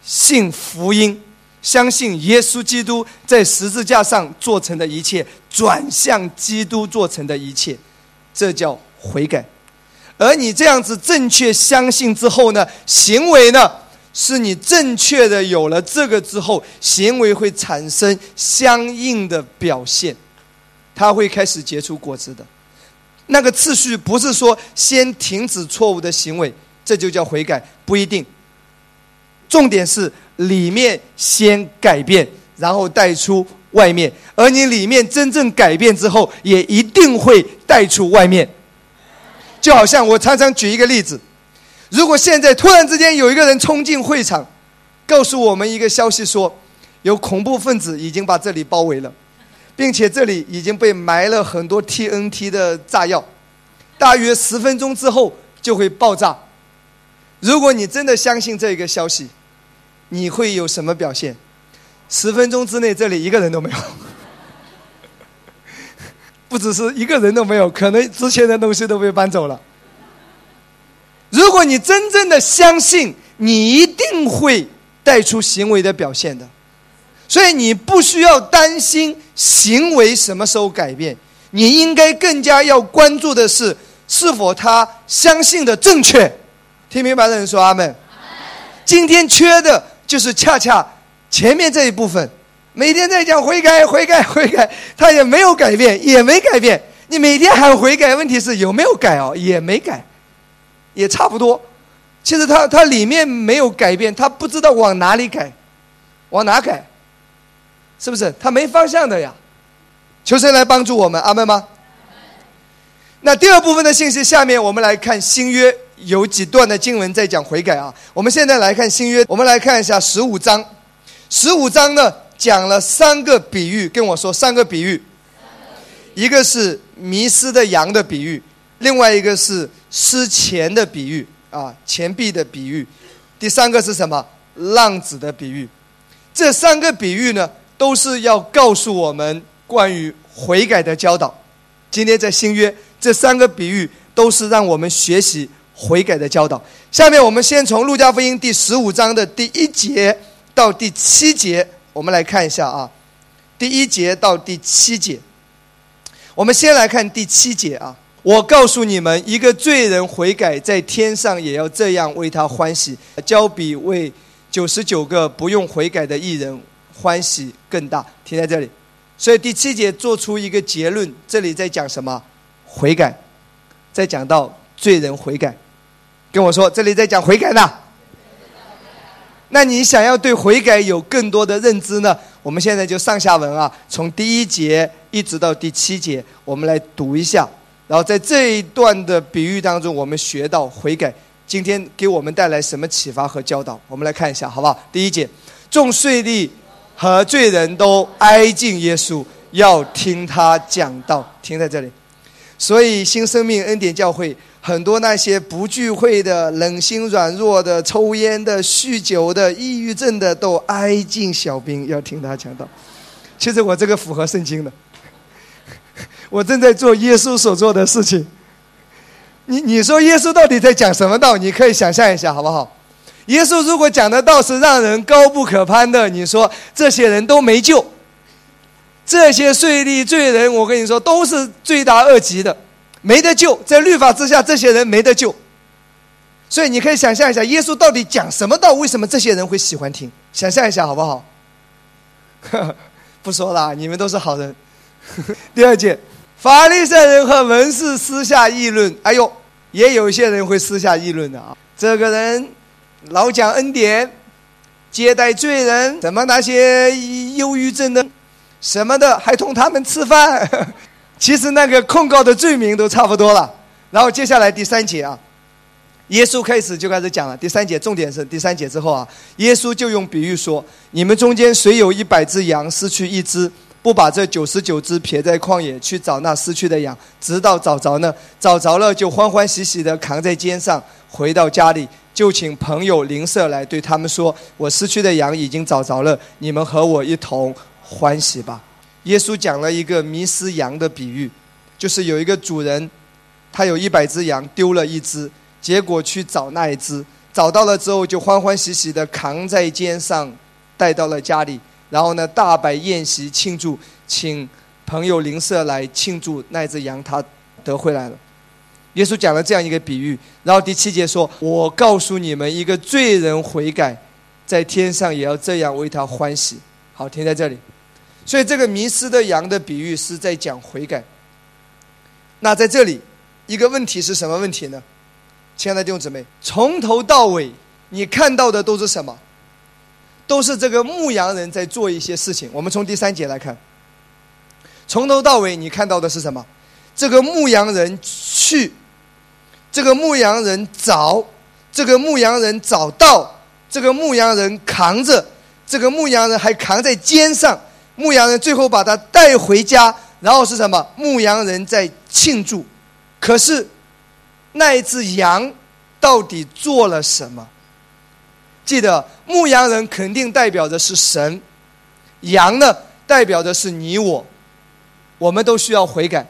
信福音，相信耶稣基督在十字架上做成的一切，转向基督做成的一切，这叫悔改。而你这样子正确相信之后呢，行为呢，是你正确的有了这个之后，行为会产生相应的表现。他会开始结出果子的，那个次序不是说先停止错误的行为，这就叫悔改，不一定。重点是里面先改变，然后带出外面，而你里面真正改变之后，也一定会带出外面。就好像我常常举一个例子，如果现在突然之间有一个人冲进会场，告诉我们一个消息说，有恐怖分子已经把这里包围了。并且这里已经被埋了很多 TNT 的炸药，大约十分钟之后就会爆炸。如果你真的相信这个消息，你会有什么表现？十分钟之内这里一个人都没有，不 不只是一个人都没有，可能之前的东西都被搬走了。如果你真正的相信，你一定会带出行为的表现的，所以你不需要担心行为什么时候改变，你应该更加要关注的是是否他相信的正确。听明白的人说阿门。今天缺的就是恰恰前面这一部分，每天在讲悔改、悔改、悔改，他也没有改变，也没改变。你每天喊悔改，问题是有没有改哦？也没改。也差不多，其实他他里面没有改变，他不知道往哪里改，往哪改，是不是？他没方向的呀。求神来帮助我们，阿门吗？那第二部分的信息，下面我们来看新约有几段的经文在讲悔改啊。我们现在来看新约，我们来看一下十五章，十五章呢讲了三个比喻，跟我说三个比喻，一个是迷失的羊的比喻。另外一个是失钱的比喻啊，钱币的比喻；第三个是什么？浪子的比喻。这三个比喻呢，都是要告诉我们关于悔改的教导。今天在新约，这三个比喻都是让我们学习悔改的教导。下面我们先从路加福音第十五章的第一节到第七节，我们来看一下啊，第一节到第七节。我们先来看第七节啊。我告诉你们，一个罪人悔改，在天上也要这样为他欢喜，交比为九十九个不用悔改的艺人欢喜更大。停在这里，所以第七节做出一个结论，这里在讲什么？悔改，在讲到罪人悔改。跟我说，这里在讲悔改呢。那你想要对悔改有更多的认知呢？我们现在就上下文啊，从第一节一直到第七节，我们来读一下。然后在这一段的比喻当中，我们学到悔改，今天给我们带来什么启发和教导？我们来看一下，好不好？第一节，众税吏和罪人都挨近耶稣，要听他讲道。停在这里。所以新生命恩典教会很多那些不聚会的、冷心软弱的、抽烟的、酗酒的、抑郁症的，都挨近小兵，要听他讲道。其实我这个符合圣经的。我正在做耶稣所做的事情。你你说耶稣到底在讲什么道？你可以想象一下，好不好？耶稣如果讲的道是让人高不可攀的，你说这些人都没救，这些税吏罪人，我跟你说都是罪大恶极的，没得救，在律法之下，这些人没得救。所以你可以想象一下，耶稣到底讲什么道？为什么这些人会喜欢听？想象一下，好不好？不说了，你们都是好人。第二节。法利赛人和文士私下议论：“哎呦，也有一些人会私下议论的啊！这个人老讲恩典，接待罪人，什么那些忧郁症的，什么的，还同他们吃饭。其实那个控告的罪名都差不多了。然后接下来第三节啊，耶稣开始就开始讲了。第三节重点是第三节之后啊，耶稣就用比喻说：你们中间谁有一百只羊，失去一只？”不把这九十九只撇在旷野去找那失去的羊，直到找着呢，找着了就欢欢喜喜的扛在肩上回到家里，就请朋友邻舍来对他们说：“我失去的羊已经找着了，你们和我一同欢喜吧。”耶稣讲了一个迷失羊的比喻，就是有一个主人，他有一百只羊丢了一只，结果去找那一只，找到了之后就欢欢喜喜的扛在肩上带到了家里。然后呢，大摆宴席庆祝，请朋友邻舍来庆祝那只羊他得回来了。耶稣讲了这样一个比喻，然后第七节说：“我告诉你们，一个罪人悔改，在天上也要这样为他欢喜。”好，停在这里。所以这个迷失的羊的比喻是在讲悔改。那在这里，一个问题是什么问题呢？亲爱的弟兄姊妹，从头到尾你看到的都是什么？都是这个牧羊人在做一些事情。我们从第三节来看，从头到尾你看到的是什么？这个牧羊人去，这个牧羊人找，这个牧羊人找到，这个牧羊人扛着，这个牧羊人还扛在肩上。牧羊人最后把他带回家，然后是什么？牧羊人在庆祝。可是那一只羊到底做了什么？记得牧羊人肯定代表的是神，羊呢代表的是你我，我们都需要悔改，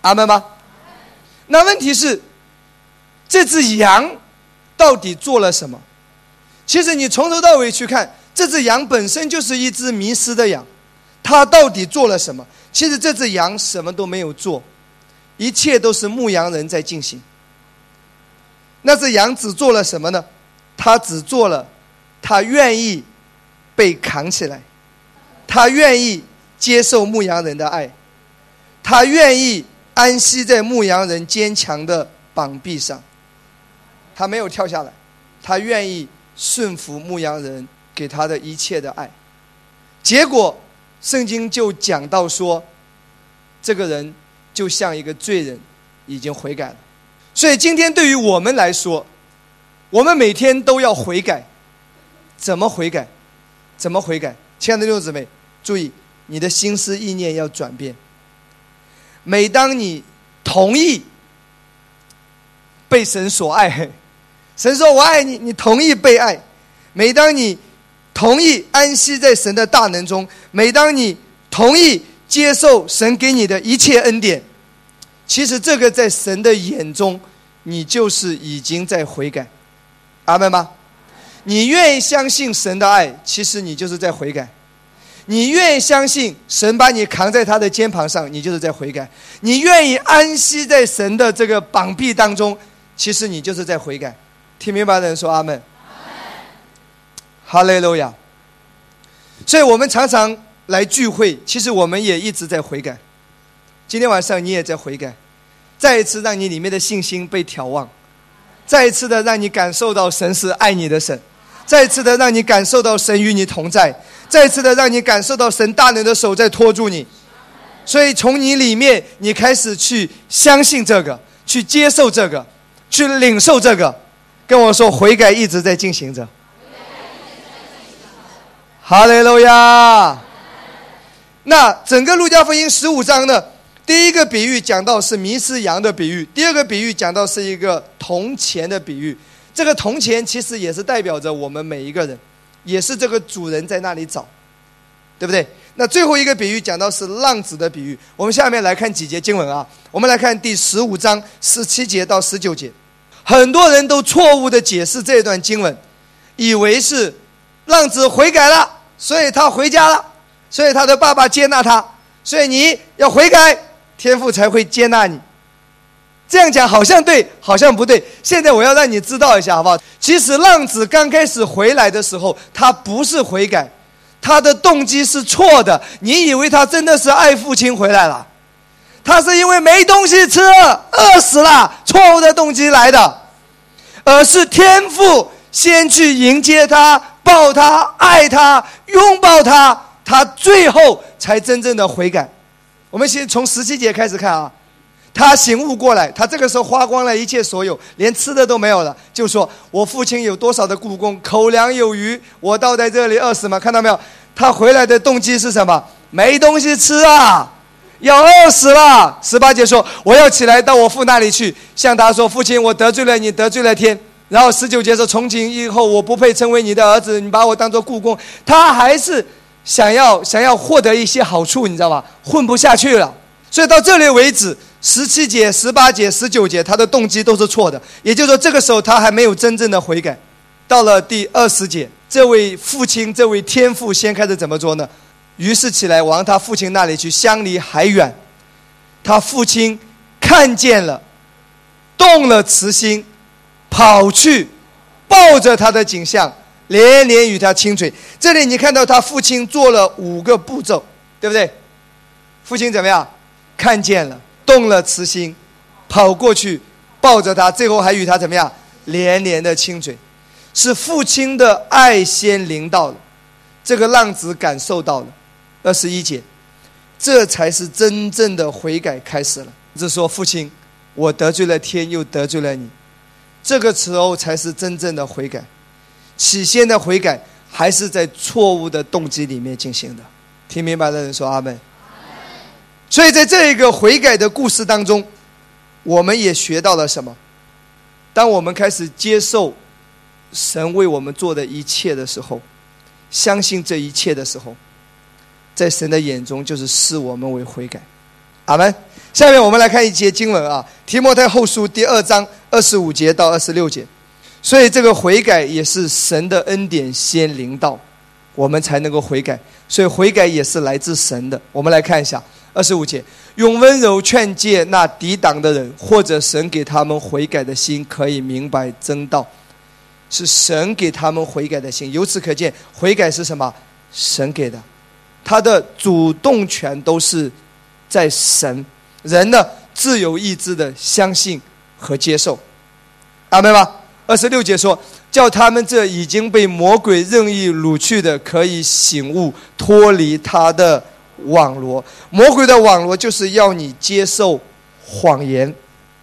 阿门吗？那问题是，这只羊到底做了什么？其实你从头到尾去看，这只羊本身就是一只迷失的羊，它到底做了什么？其实这只羊什么都没有做，一切都是牧羊人在进行。那只羊只做了什么呢？它只做了，它愿意被扛起来，它愿意接受牧羊人的爱，它愿意安息在牧羊人坚强的膀臂上。他没有跳下来，他愿意顺服牧羊人给他的一切的爱。结果，圣经就讲到说，这个人就像一个罪人，已经悔改了。所以今天对于我们来说，我们每天都要悔改。怎么悔改？怎么悔改？亲爱的弟兄姊妹，注意你的心思意念要转变。每当你同意被神所爱，神说我爱你，你同意被爱。每当你同意安息在神的大能中，每当你同意接受神给你的一切恩典。其实这个在神的眼中，你就是已经在悔改，阿门吗？你愿意相信神的爱，其实你就是在悔改；你愿意相信神把你扛在他的肩膀上，你就是在悔改；你愿意安息在神的这个膀臂当中，其实你就是在悔改。听明白的人说阿门。哈利路亚。所以我们常常来聚会，其实我们也一直在悔改。今天晚上你也在悔改，再一次让你里面的信心被眺望，再一次的让你感受到神是爱你的神，再次的让你感受到神与你同在，再次的让你感受到神大能的手在托住你。所以从你里面，你开始去相信这个，去接受这个，去领受这个。跟我说，悔改一直在进行着。哈利路亚。那整个路加福音十五章呢？第一个比喻讲到是迷失羊的比喻，第二个比喻讲到是一个铜钱的比喻。这个铜钱其实也是代表着我们每一个人，也是这个主人在那里找，对不对？那最后一个比喻讲到是浪子的比喻。我们下面来看几节经文啊，我们来看第十五章十七节到十九节。很多人都错误的解释这段经文，以为是浪子悔改了，所以他回家了，所以他的爸爸接纳他，所以你要悔改。天父才会接纳你。这样讲好像对，好像不对。现在我要让你知道一下，好不好？其实浪子刚开始回来的时候，他不是悔改，他的动机是错的。你以为他真的是爱父亲回来了？他是因为没东西吃，饿死了，错误的动机来的。而是天父先去迎接他，抱他，爱他，拥抱他，他最后才真正的悔改。我们先从十七节开始看啊，他醒悟过来，他这个时候花光了一切所有，连吃的都没有了，就说：“我父亲有多少的故宫，口粮有余，我倒在这里饿死吗？”看到没有？他回来的动机是什么？没东西吃啊，要饿死了。十八节说：“我要起来到我父那里去，向他说：父亲，我得罪了你，得罪了天。”然后十九节说：“从今以后，我不配成为你的儿子，你把我当做故宫。”他还是。想要想要获得一些好处，你知道吧？混不下去了，所以到这里为止，十七节、十八节、十九节，他的动机都是错的。也就是说，这个时候他还没有真正的悔改。到了第二十节，这位父亲、这位天父先开始怎么做呢？于是起来往他父亲那里去，相离还远。他父亲看见了，动了慈心，跑去抱着他的景象。连连与他亲嘴，这里你看到他父亲做了五个步骤，对不对？父亲怎么样？看见了，动了慈心，跑过去抱着他，最后还与他怎么样？连连的亲嘴，是父亲的爱先临到了，这个浪子感受到了。二十一节，这才是真正的悔改开始了。是说父亲，我得罪了天，又得罪了你，这个时候才是真正的悔改。起先的悔改还是在错误的动机里面进行的，听明白的人说阿门。所以在这一个悔改的故事当中，我们也学到了什么？当我们开始接受神为我们做的一切的时候，相信这一切的时候，在神的眼中就是视我们为悔改。阿门。下面我们来看一节经文啊，《提摩太后书》第二章二十五节到二十六节。所以这个悔改也是神的恩典先临到，我们才能够悔改。所以悔改也是来自神的。我们来看一下二十五节，用温柔劝诫那抵挡的人，或者神给他们悔改的心，可以明白真道。是神给他们悔改的心。由此可见，悔改是什么？神给的，他的主动权都是在神，人呢自由意志的相信和接受。阿门吗？二十六节说：“叫他们这已经被魔鬼任意掳去的，可以醒悟，脱离他的网罗。魔鬼的网罗就是要你接受谎言。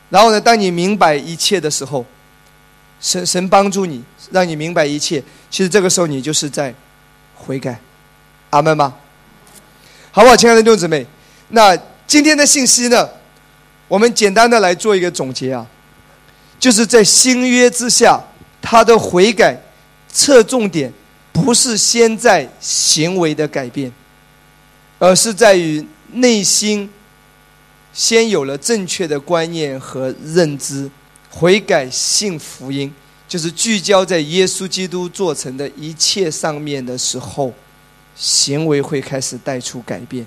然后呢，当你明白一切的时候，神神帮助你，让你明白一切。其实这个时候你就是在悔改。阿门吗？好不好，亲爱的弟兄姊妹？那今天的信息呢？我们简单的来做一个总结啊。”就是在新约之下，他的悔改侧重点不是先在行为的改变，而是在于内心先有了正确的观念和认知，悔改信福音，就是聚焦在耶稣基督做成的一切上面的时候，行为会开始带出改变。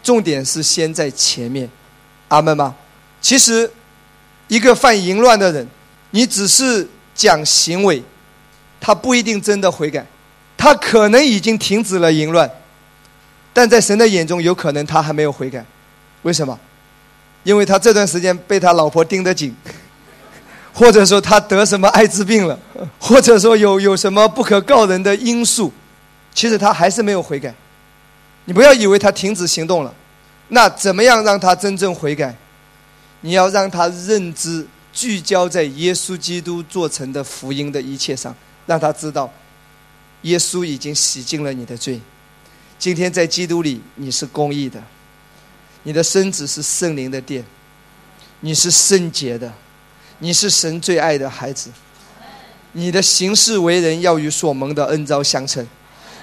重点是先在前面，阿门吗？其实。一个犯淫乱的人，你只是讲行为，他不一定真的悔改，他可能已经停止了淫乱，但在神的眼中，有可能他还没有悔改。为什么？因为他这段时间被他老婆盯得紧，或者说他得什么艾滋病了，或者说有有什么不可告人的因素，其实他还是没有悔改。你不要以为他停止行动了，那怎么样让他真正悔改？你要让他认知聚焦在耶稣基督做成的福音的一切上，让他知道，耶稣已经洗净了你的罪。今天在基督里你是公义的，你的身子是圣灵的殿，你是圣洁的，你是神最爱的孩子。你的行事为人要与所蒙的恩招相称。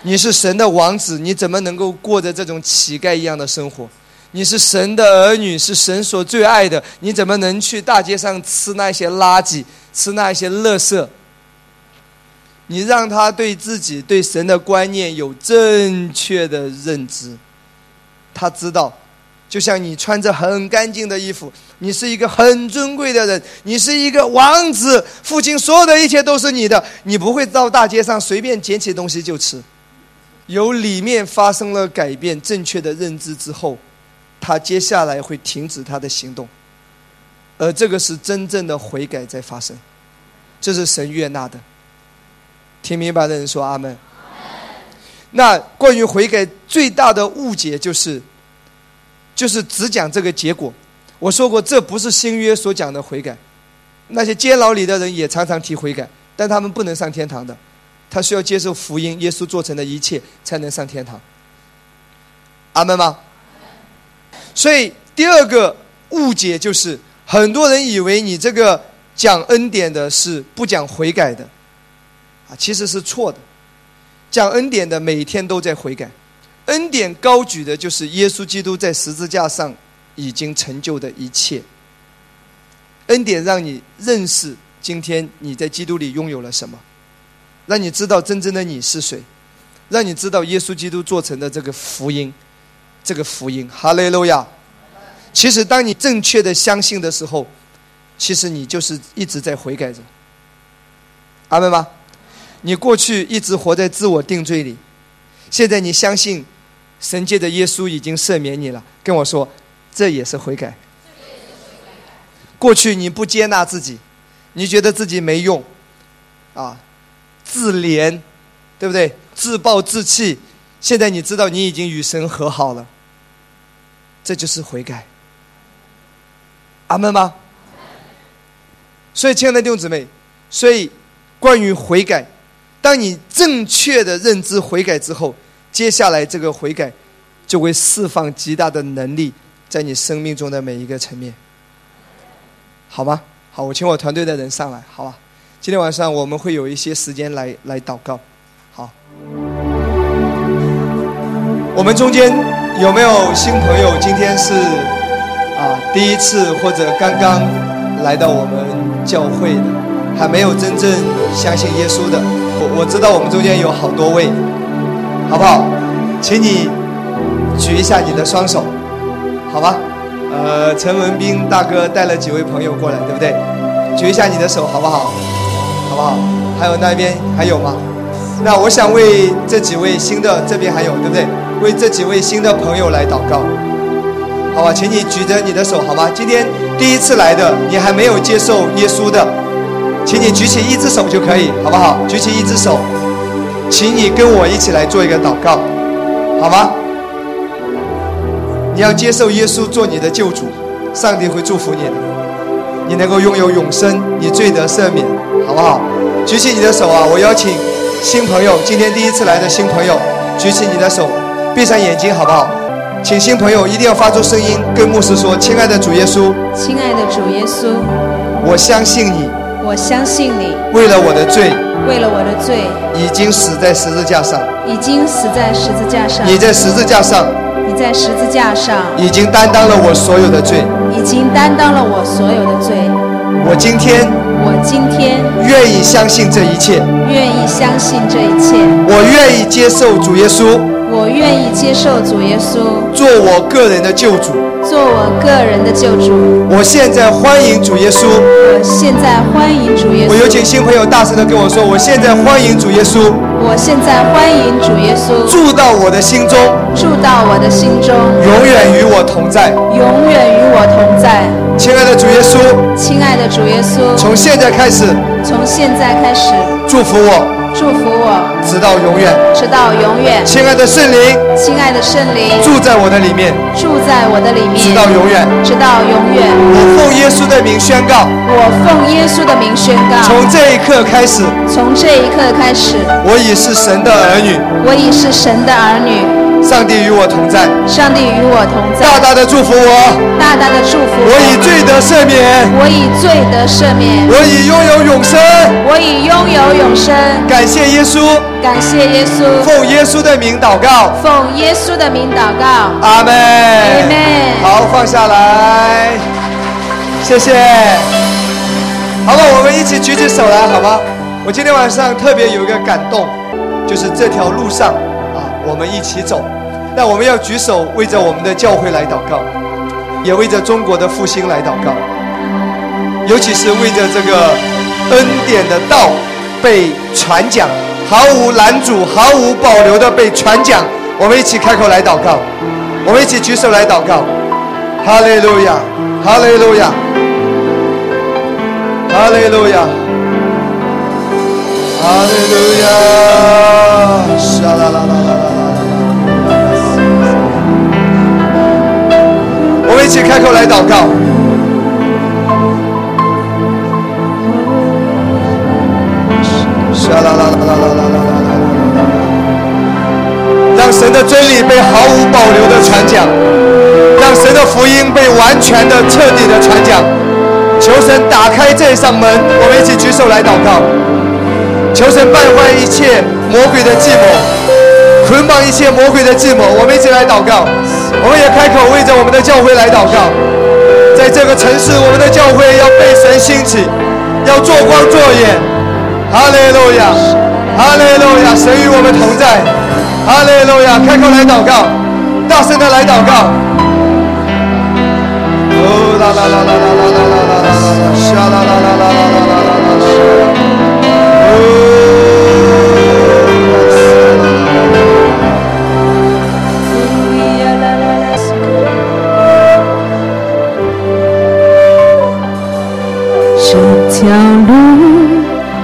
你是神的王子，你怎么能够过着这种乞丐一样的生活？你是神的儿女，是神所最爱的，你怎么能去大街上吃那些垃圾，吃那些垃圾？你让他对自己、对神的观念有正确的认知，他知道，就像你穿着很干净的衣服，你是一个很尊贵的人，你是一个王子，父亲所有的一切都是你的，你不会到大街上随便捡起东西就吃。由里面发生了改变，正确的认知之后。他接下来会停止他的行动，而这个是真正的悔改在发生，这是神悦纳的。听明白的人说阿门。那关于悔改最大的误解就是，就是只讲这个结果。我说过，这不是新约所讲的悔改。那些监牢里的人也常常提悔改，但他们不能上天堂的，他需要接受福音，耶稣做成的一切才能上天堂。阿门吗？所以第二个误解就是，很多人以为你这个讲恩典的是不讲悔改的，啊，其实是错的。讲恩典的每天都在悔改，恩典高举的就是耶稣基督在十字架上已经成就的一切。恩典让你认识今天你在基督里拥有了什么，让你知道真正的你是谁，让你知道耶稣基督做成的这个福音。这个福音，哈利路亚！其实，当你正确的相信的时候，其实你就是一直在悔改着。阿门吗？你过去一直活在自我定罪里，现在你相信神界的耶稣已经赦免你了。跟我说，这也是悔改。过去你不接纳自己，你觉得自己没用，啊，自怜，对不对？自暴自弃。现在你知道你已经与神和好了，这就是悔改。阿门吗？所以，亲爱的弟兄姊妹，所以关于悔改，当你正确的认知悔改之后，接下来这个悔改就会释放极大的能力在你生命中的每一个层面，好吗？好，我请我团队的人上来，好吧？今天晚上我们会有一些时间来来祷告，好。我们中间有没有新朋友？今天是啊第一次或者刚刚来到我们教会的，还没有真正相信耶稣的，我我知道我们中间有好多位，好不好？请你举一下你的双手，好吧？呃，陈文斌大哥带了几位朋友过来，对不对？举一下你的手，好不好？好不好？还有那边还有吗？那我想为这几位新的，这边还有，对不对？为这几位新的朋友来祷告，好吧？请你举着你的手，好吗？今天第一次来的，你还没有接受耶稣的，请你举起一只手就可以，好不好？举起一只手，请你跟我一起来做一个祷告，好吗？你要接受耶稣做你的救主，上帝会祝福你的，你能够拥有永生，你罪得赦免，好不好？举起你的手啊！我邀请新朋友，今天第一次来的新朋友，举起你的手，闭上眼睛，好不好？请新朋友一定要发出声音，跟牧师说：“亲爱的主耶稣，亲爱的主耶稣，我相信你，我相信你。为了我的罪，为了我的罪。已经死在十字架上，已经死在十字架上，你在十字架上你在十字架上。已经担当了我所有的罪。已经担当了我所有的罪。我今天我今天愿意相信这一切，愿意相信这一切，我愿意接受主耶稣我愿意接受主耶稣做我个人的救主。做我个人的救主。我现在欢迎主耶稣。我现在欢迎主耶稣。我有请新朋友大声的跟我说：我现在欢迎主耶稣，我现在欢迎主耶稣。住到我的心中，住到我的心中，永远与我同在。永远与我同在。亲爱的主耶稣，亲爱的主耶稣，从现在开始从现在开始祝福我，祝福我，直到永远。直到永远。亲爱的圣灵，亲爱的圣灵，住在我的里面，住在我的里面，直到永远。直到永远。我奉耶稣的名宣告，我奉耶稣的名宣告，从这一刻开始，从这一刻开始，我已是神的儿女，我已是神的儿女，上帝与我同在，上帝与我同在，大大的祝福我，大大的祝福我以罪得赦免，我以罪得赦免，我已拥有永生。我已拥有永生。感谢耶稣，感谢耶稣，奉耶稣的名祷告，奉耶稣的名祷告。阿门。Amen 好，放下来，谢谢。好了，我们一起举起手来，好吗？我今天晚上特别有一个感动，就是这条路上啊，我们一起走。那我们要举手为着我们的教会来祷告，也为着中国的复兴来祷告，尤其是为着这个恩典的道被传讲，毫无拦阻、毫无保留的被传讲。我们一起开口来祷告，我们一起举手来祷告。哈利路亚，哈利路亚，哈利路亚，哈利路亚，沙啦啦啦啦啦一起开口来祷告。沙啦啦啦啦啦啦，让神的真理被毫无保留的传讲。让神的福音被完全的、彻底的传讲。求神打开这扇门，我们一起举手来祷告。求神败坏一切魔鬼的计谋，捆绑一切魔鬼的计谋。我们一起来祷告。我们也开口为着我们的教会来祷告。在这个城市，我们的教会要被神兴起，要做光做眼。哈利路亚，哈利路亚，神与我们同在。哈利路亚，开口来祷告，大声的来祷告。哦啦啦啦啦啦啦啦啦啦啦啦，沙啦啦啦啦啦啦啦啦这条路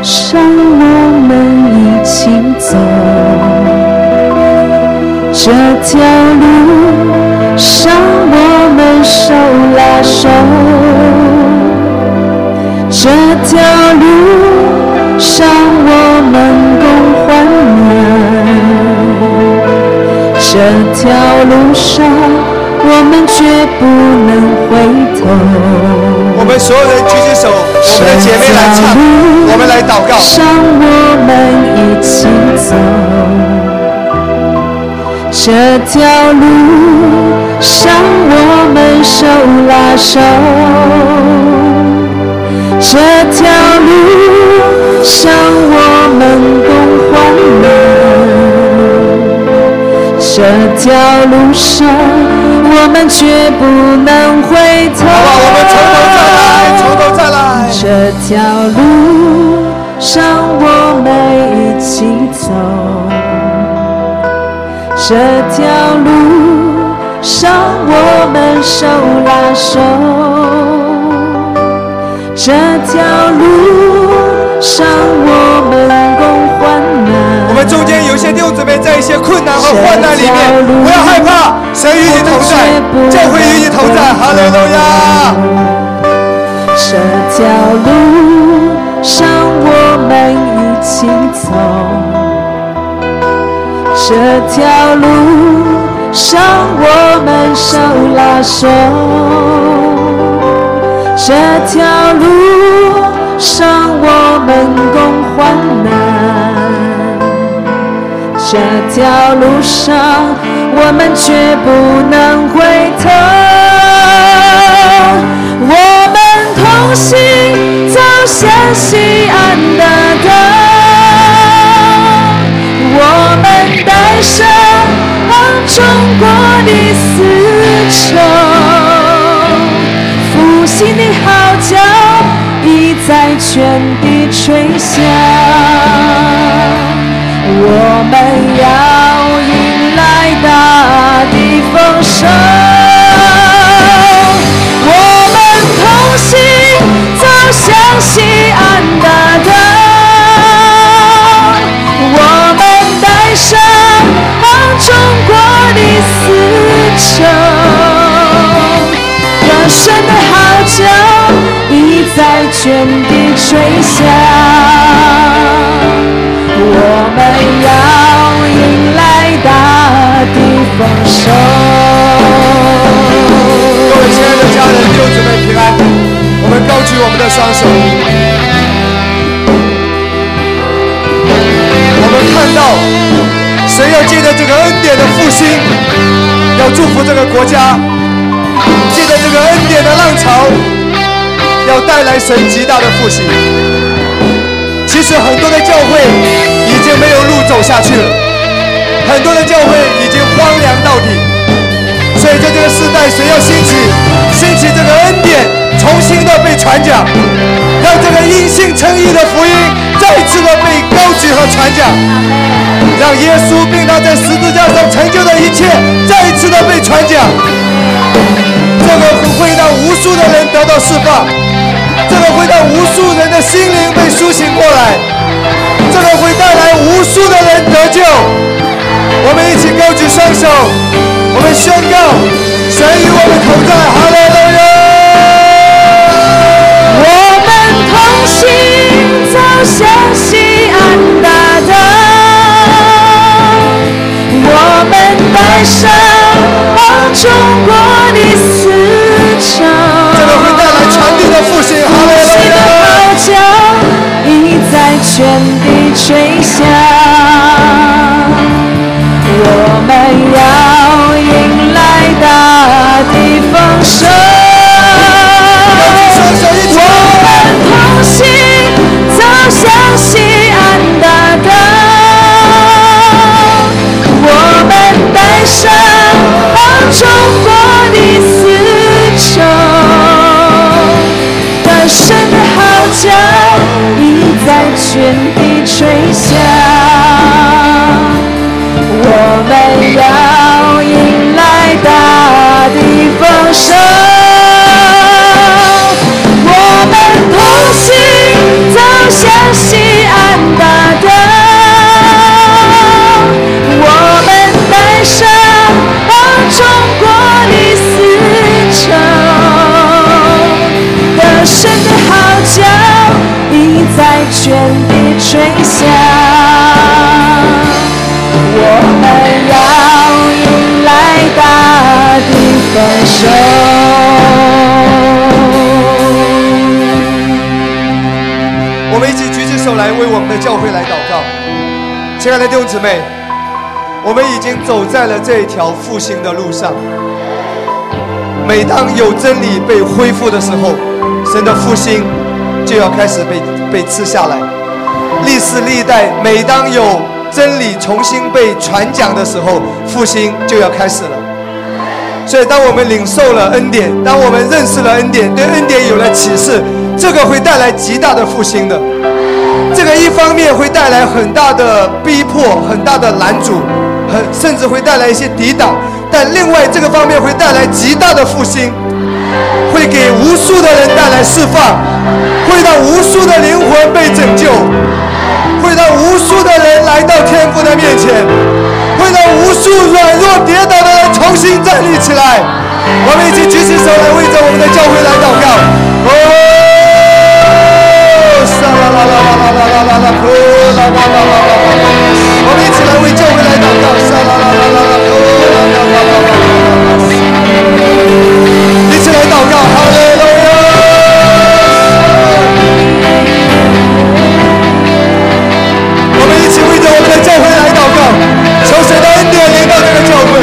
上我们一起走，这条路上我们手拉手，这条路上我们共患难，这条路上我们绝不能回头。我们所有人举起手，我们的姐妹来唱，我们来祷告。让我们一起走，这条路上我们手拉手。这条路上我们共患难，这条路上我们绝不能回头。好吧？我们从头再来，从头再来。这条路上我们一起走，这条路上我们手拉手。这条路上我们们中间有些弟兄姊妹在一些困难和患难里面，不要害怕，神与你同在，教会与你同在，哈利路亚。这条路上我们一起走，这条路上我们手拉手。这条路上我们共患难，这条路上我们绝不能回头。我们同行走向西安的灯，我们带上中国的丝绸。复兴的号角已在全地吹响，我们要迎来大地丰收。我们同心走向西安大道，我们带上中国的丝绸。歌声的号角已在全地吹响，我们要迎来大地丰收。各位亲爱的家人、弟兄姊妹平安，我们高举我们的双手，我们看到神要借着这个恩典的复兴，要祝福这个国家。借着这个恩典的浪潮，要带来神极大的复兴。是很多的教会已经没有路走下去了，很多的教会已经荒凉到底。所以在这个时代，谁要兴起，兴起这个恩典，重新的被传讲，让这个因信称义的福音再次的被高举和传讲，让耶稣并他在十字架上成就的一切再次的被传讲。这个会让无数的人得到释放，无数人的心灵被苏醒过来，这个会带来无数的人得救。我们一起高举双手，我们宣告：神与我们同在，哈利路亚！我们同行走向西安大道，我们带上中国的。这个全地吹响，我们要迎来大地丰收。我们同心走向西安大道，我们带上中国的。神的号角在全地吹响，我们要迎来大地丰收。我们同心走向西安大道，我们带上中国的丝绸，歌声的号。角已在全地吹响，我们要迎来大地丰收。我们一起举起手来，为我们的教会来祷告。亲爱的弟兄姊妹，我们已经走在了这一条复兴的路上。每当有真理被恢复的时候，神的复兴就要开始被被赐下来。历世历代，每当有真理重新被传讲的时候，复兴就要开始了。所以，当我们领受了恩典，当我们认识了恩典，对恩典有了启示，这个会带来极大的复兴的。这个一方面会带来很大的逼迫、很大的拦阻，很甚至会带来一些抵挡。但另外这个方面会带来极大的复兴，会给无数的人带来释放，会让无数的灵魂被拯救，会让无数的人来到天父的面前，会让无数软弱跌倒的人重新站立起来。我们一起举起手来，为着我们的教会来祷告。哦，沙啦啦啦啦啦啦啦啦，呼啦啦啦啦啦啦。我们一起来为教会来祷告。沙啦啦啦啦啦，呼啦啦祷告，哈利路亚。我们一起为着我们的教会来祷告，求神的恩典临到这个教会，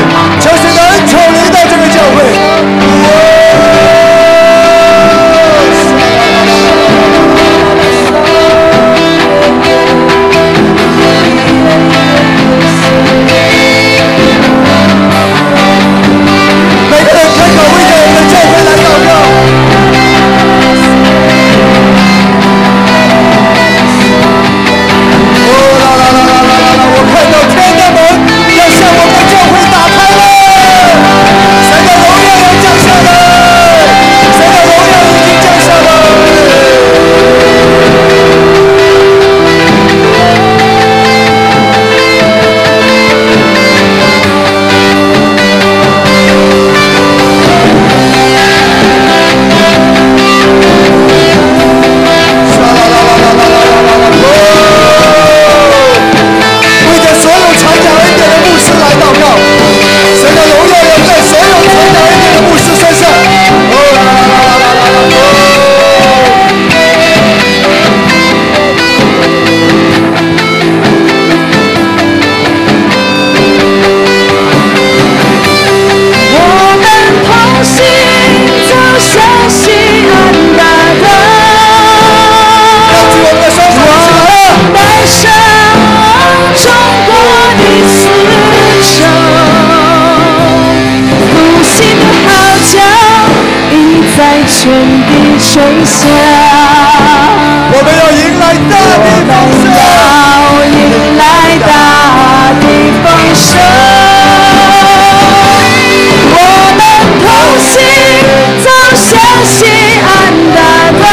吹响。我们要迎来大地丰盛。要迎来大地丰盛，我们同心走向西安大道，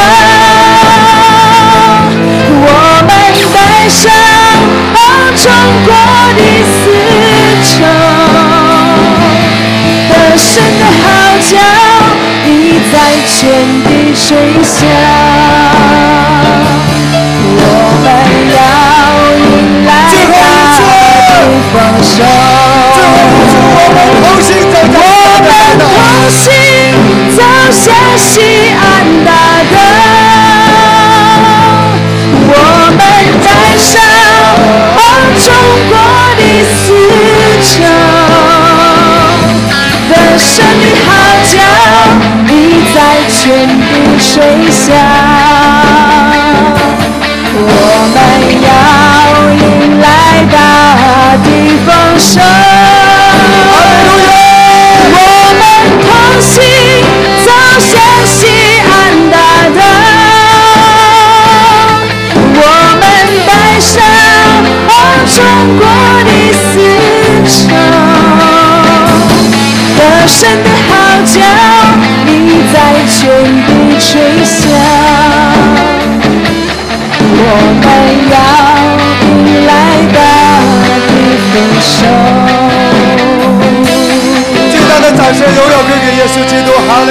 我们带上中国的丝绸，得胜的号角已在全地吹响。我们要迎来大地丰收，我们同心走在我们同行走向西安大道，我们带上中国的丝绸，得胜的号在全地吹响。我们要迎来大地丰收。我们同行走向西安大道，我们带上中国的丝绸，得胜的号角全部吹响。我们要迎来大地丰收。最大的掌声、荣耀归给耶稣基督，哈。